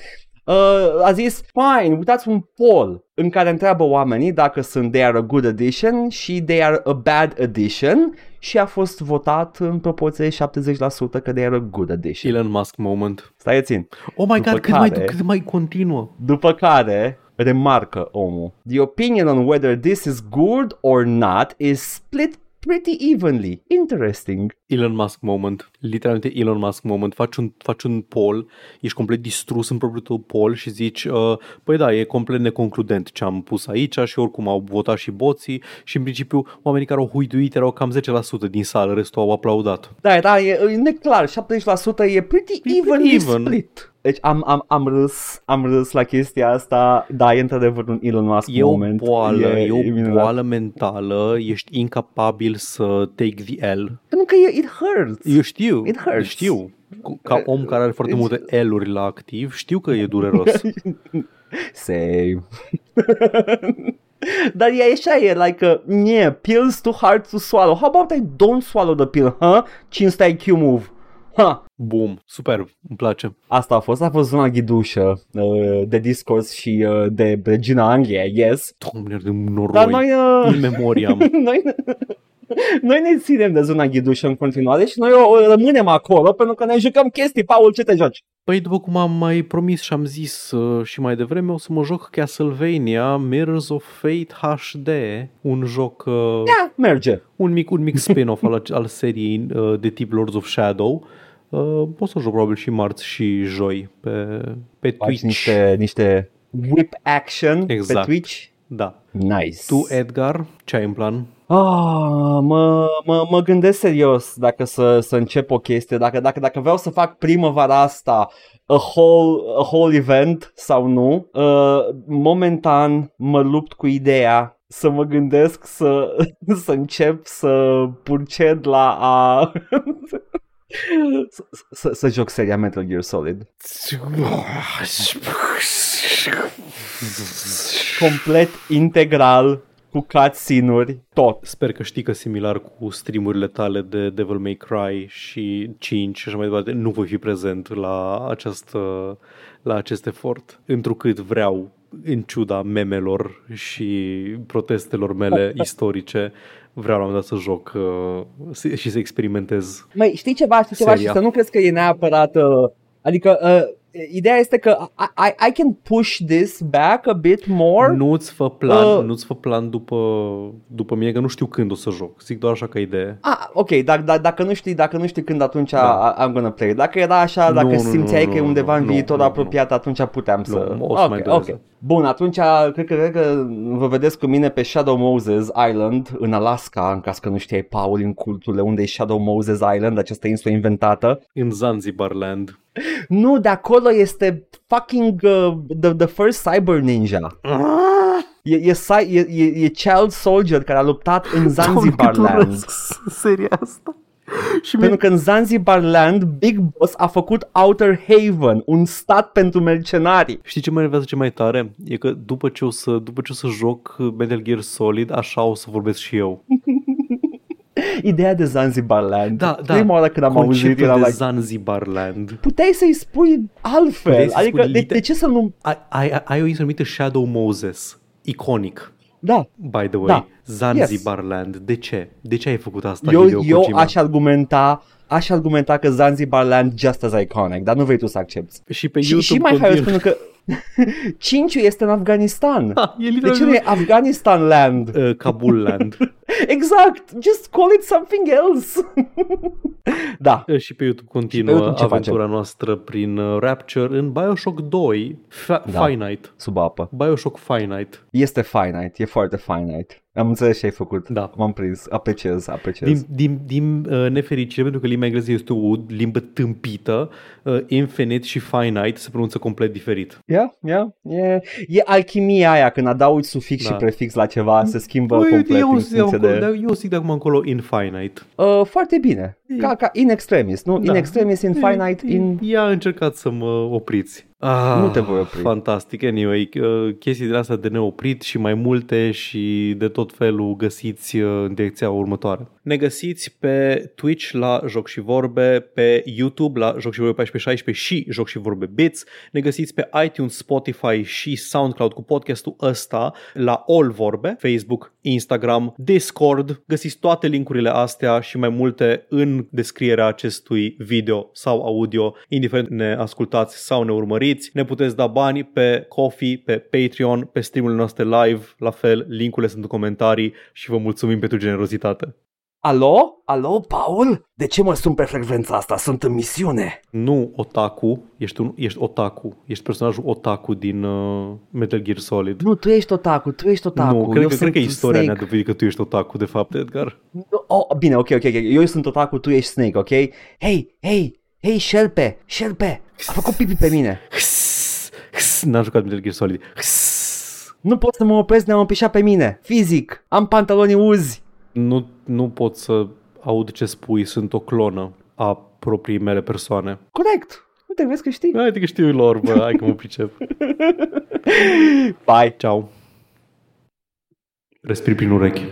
uh, a zis, fine, uitați un poll în care întreabă oamenii dacă sunt they are a good addition și they are a bad addition și a fost votat în proporție de 70% că they are a good addition. Elon Musk moment. Stai țin. Oh my După god, cât mai, care- cât mai continuă. După care remarcă omul The opinion on whether this is good or not is split pretty evenly. Interesting. Elon Musk moment. Literalmente Elon Musk moment. Faci un, faci un poll, ești complet distrus în propriul tău poll și zici, uh, păi da, e complet neconcludent ce am pus aici și oricum au votat și boții și în principiu oamenii care au huiduit erau cam 10% din sală, restul au aplaudat. Da, da, e, e neclar, 70% e pretty evenly even. split. Deci am, am, am râs, am râs la chestia asta, da, e într-adevăr un Elon Musk E o moment. boală, e, o minunat. boală mentală, ești incapabil să take the L. Pentru că e, it hurts. Eu știu, It hurts. știu. cu- ca om care are foarte multe L-uri la activ, știu că e dureros. *laughs* Same. *laughs* Dar e așa, e like, uh, yeah, pills too hard to swallow. How about I don't swallow the pill, huh? 500 IQ move. Ha, Boom, superb, îmi place. asta a fost, a fost zona ghidușă uh, de discurs și uh, de Regina Anglia, yes. Doamne, de noroi. Dar noi, uh, In memoriam. *laughs* noi, noi ne ținem de zona ghidușă în continuare și noi o, o rămânem acolo pentru că ne jucăm chestii. Paul, ce te joci? Păi, după cum am mai promis și am zis uh, și mai devreme, o să mă joc Castlevania Mirrors of Fate HD, un joc, uh, Ia, merge. un mic, un mic spin-off al, al seriei uh, de tip Lords of Shadow. Uh, o să joc probabil și marți și joi pe, pe Faci Twitch. niște, niște whip action Exact. pe Twitch. Da. Nice. Tu, Edgar, ce ai în plan? Ah, mă, mă, mă gândesc serios dacă să, să încep o chestie, dacă, dacă, dacă vreau să fac primăvara asta a whole, a whole event sau nu. Uh, momentan mă lupt cu ideea să mă gândesc să, *laughs* să încep să purced la a... *laughs* să, să, să joc seria Metal Gear Solid. Complet integral, cu cutscene-uri, tot. Sper că știi că similar cu streamurile tale de Devil May Cry și 5 și așa mai departe, nu voi fi prezent la, această, la acest efort, întrucât vreau, în ciuda memelor și protestelor mele *laughs* istorice, vreau la un moment dat să joc uh, și să experimentez. Mai știi ceva, știi ceva Seria. și să nu crezi că e neapărat... Uh, adică uh, ideea este că I, I, I can push this back a bit more. Nu-ți fă plan, Uh. nu-ți fă plan după, după mine, că nu știu când o să joc. Zic doar așa ca idee. Ah, ok, dar dar dacă nu știi, dacă nu știi când atunci Da. I'm gonna play. Dacă era așa, Nu, dacă nu, simțeai nu, că e nu, undeva nu, în nu, viitor nu, nu. apropiat, atunci puteam să... Nu, o să mai ok, dureze. ok. Bun, atunci cred că, cred că vă vedeți cu mine pe Shadow Moses Island în Alaska, în caz că nu știai, Paul, în culturile unde e Shadow Moses Island, această insulă inventată. În Zanzibar Land. Nu, de acolo este fucking uh, the, the first cyber ninja. E, e, cy- e, e, e child soldier care a luptat în Zanzibar Land. seria asta. Și Pentru că în Zanzibar Land, Big Boss a făcut Outer Haven, un stat pentru mercenari. Știi ce mă enervează ce mai tare? E că după ce o să, după ce o să joc Metal Gear Solid, așa o să vorbesc și eu. *laughs* *laughs* Ideea de Zanzibar Land. Da, da. Prima oară când am auzit, Conceptul era de like, Zanzibar Land. puteai să-i spui altfel. Puteai să-i adică, spui de, liter- de ce să nu... Ai, ai, ai o insulă numită Shadow Moses. Iconic. Da, By the way. Da. Zanzibar Land. De ce? De ce ai făcut asta, eu, Hideo eu Kojima? aș argumenta aș argumenta că Zanzibar Land just as iconic, dar nu vrei tu să accepti. Și pe Și, YouTube și mai hai continuu- spun că *laughs* 5 este în Afganistan. Ha, e De ce literally nu e Afghanistan Land? uh, Kabul Land. *laughs* Exact! Just call it something else! *laughs* da, Uh, și pe YouTube Și continuă pe YouTube ce aventura noastră prin uh, Rapture în Bioshock 2 Fa- Da. Finite. sub apă. Bioshock Finite. Este finite, e foarte finite. Am înțeles ce ai făcut. Da. M-am prins. Apreciez, apreciez. Din, din, din uh, nefericire, pentru că limba engleză este o limbă tâmpită, uh, Infinite și Finite se pronunță complet diferit. Yeah, yeah, yeah. E alchimia aia, când adaugi sufix Da. și prefix la ceva, se schimbă Păi, complet eu, în zic de funcție acolo, de... dar eu zic de acum încolo Infinite. Uh, foarte bine. Ca, ca in extremis, nu? In Da. extremis, in finite, in... Ia încercat să mă opriți. Ah, Nu te voi opri. Fantastic. Anyway, uh, chestii de astea de neoprit și mai multe și de tot felul găsiți uh, în direcția următoare. Ne găsiți pe Twitch la Joc și Vorbe, pe YouTube la Joc și Vorbe 1416 și Joc și Vorbe Bits. Ne găsiți pe iTunes, Spotify și SoundCloud cu podcastul ăsta la All Vorbe, Facebook, Instagram, Discord. Găsiți toate linkurile astea și mai multe în descrierea acestui video sau audio, indiferent ne ascultați sau ne urmăriți. Ne puteți da bani pe Coffee, pe Patreon, pe streamurile noastre live, la fel, linkurile sunt în comentarii și vă mulțumim pentru generozitate. Alo? Alo, Paul? De ce mă sun pe frecvența asta? Sunt în misiune. Nu otaku, ești, un, ești otaku, ești personajul otaku din uh, Metal Gear Solid. Nu, tu ești otaku, tu ești otaku. nu cred, Eu că, cred sunt că istoria ne-a Snake. dovedit că tu ești otaku, de fapt, Edgar. Oh, bine, ok, ok, ok. Eu sunt otaku, tu ești Snake, ok? Hei, hei, hei, șerpe, șerpe. A făcut pipi pe mine. N-am jucat Metal Gear Solid. Nu pot să mă opresc de a mă pișa pe mine. Fizic. Am pantaloni uzi. Nu, nu pot să aud ce spui, sunt o clonă a proprii mele persoane. Corect. Uite, vezi că știi. Hai că știu lor, bă, hai că mă pricep. *laughs* Bye. Ciao. Respiri prin urechi.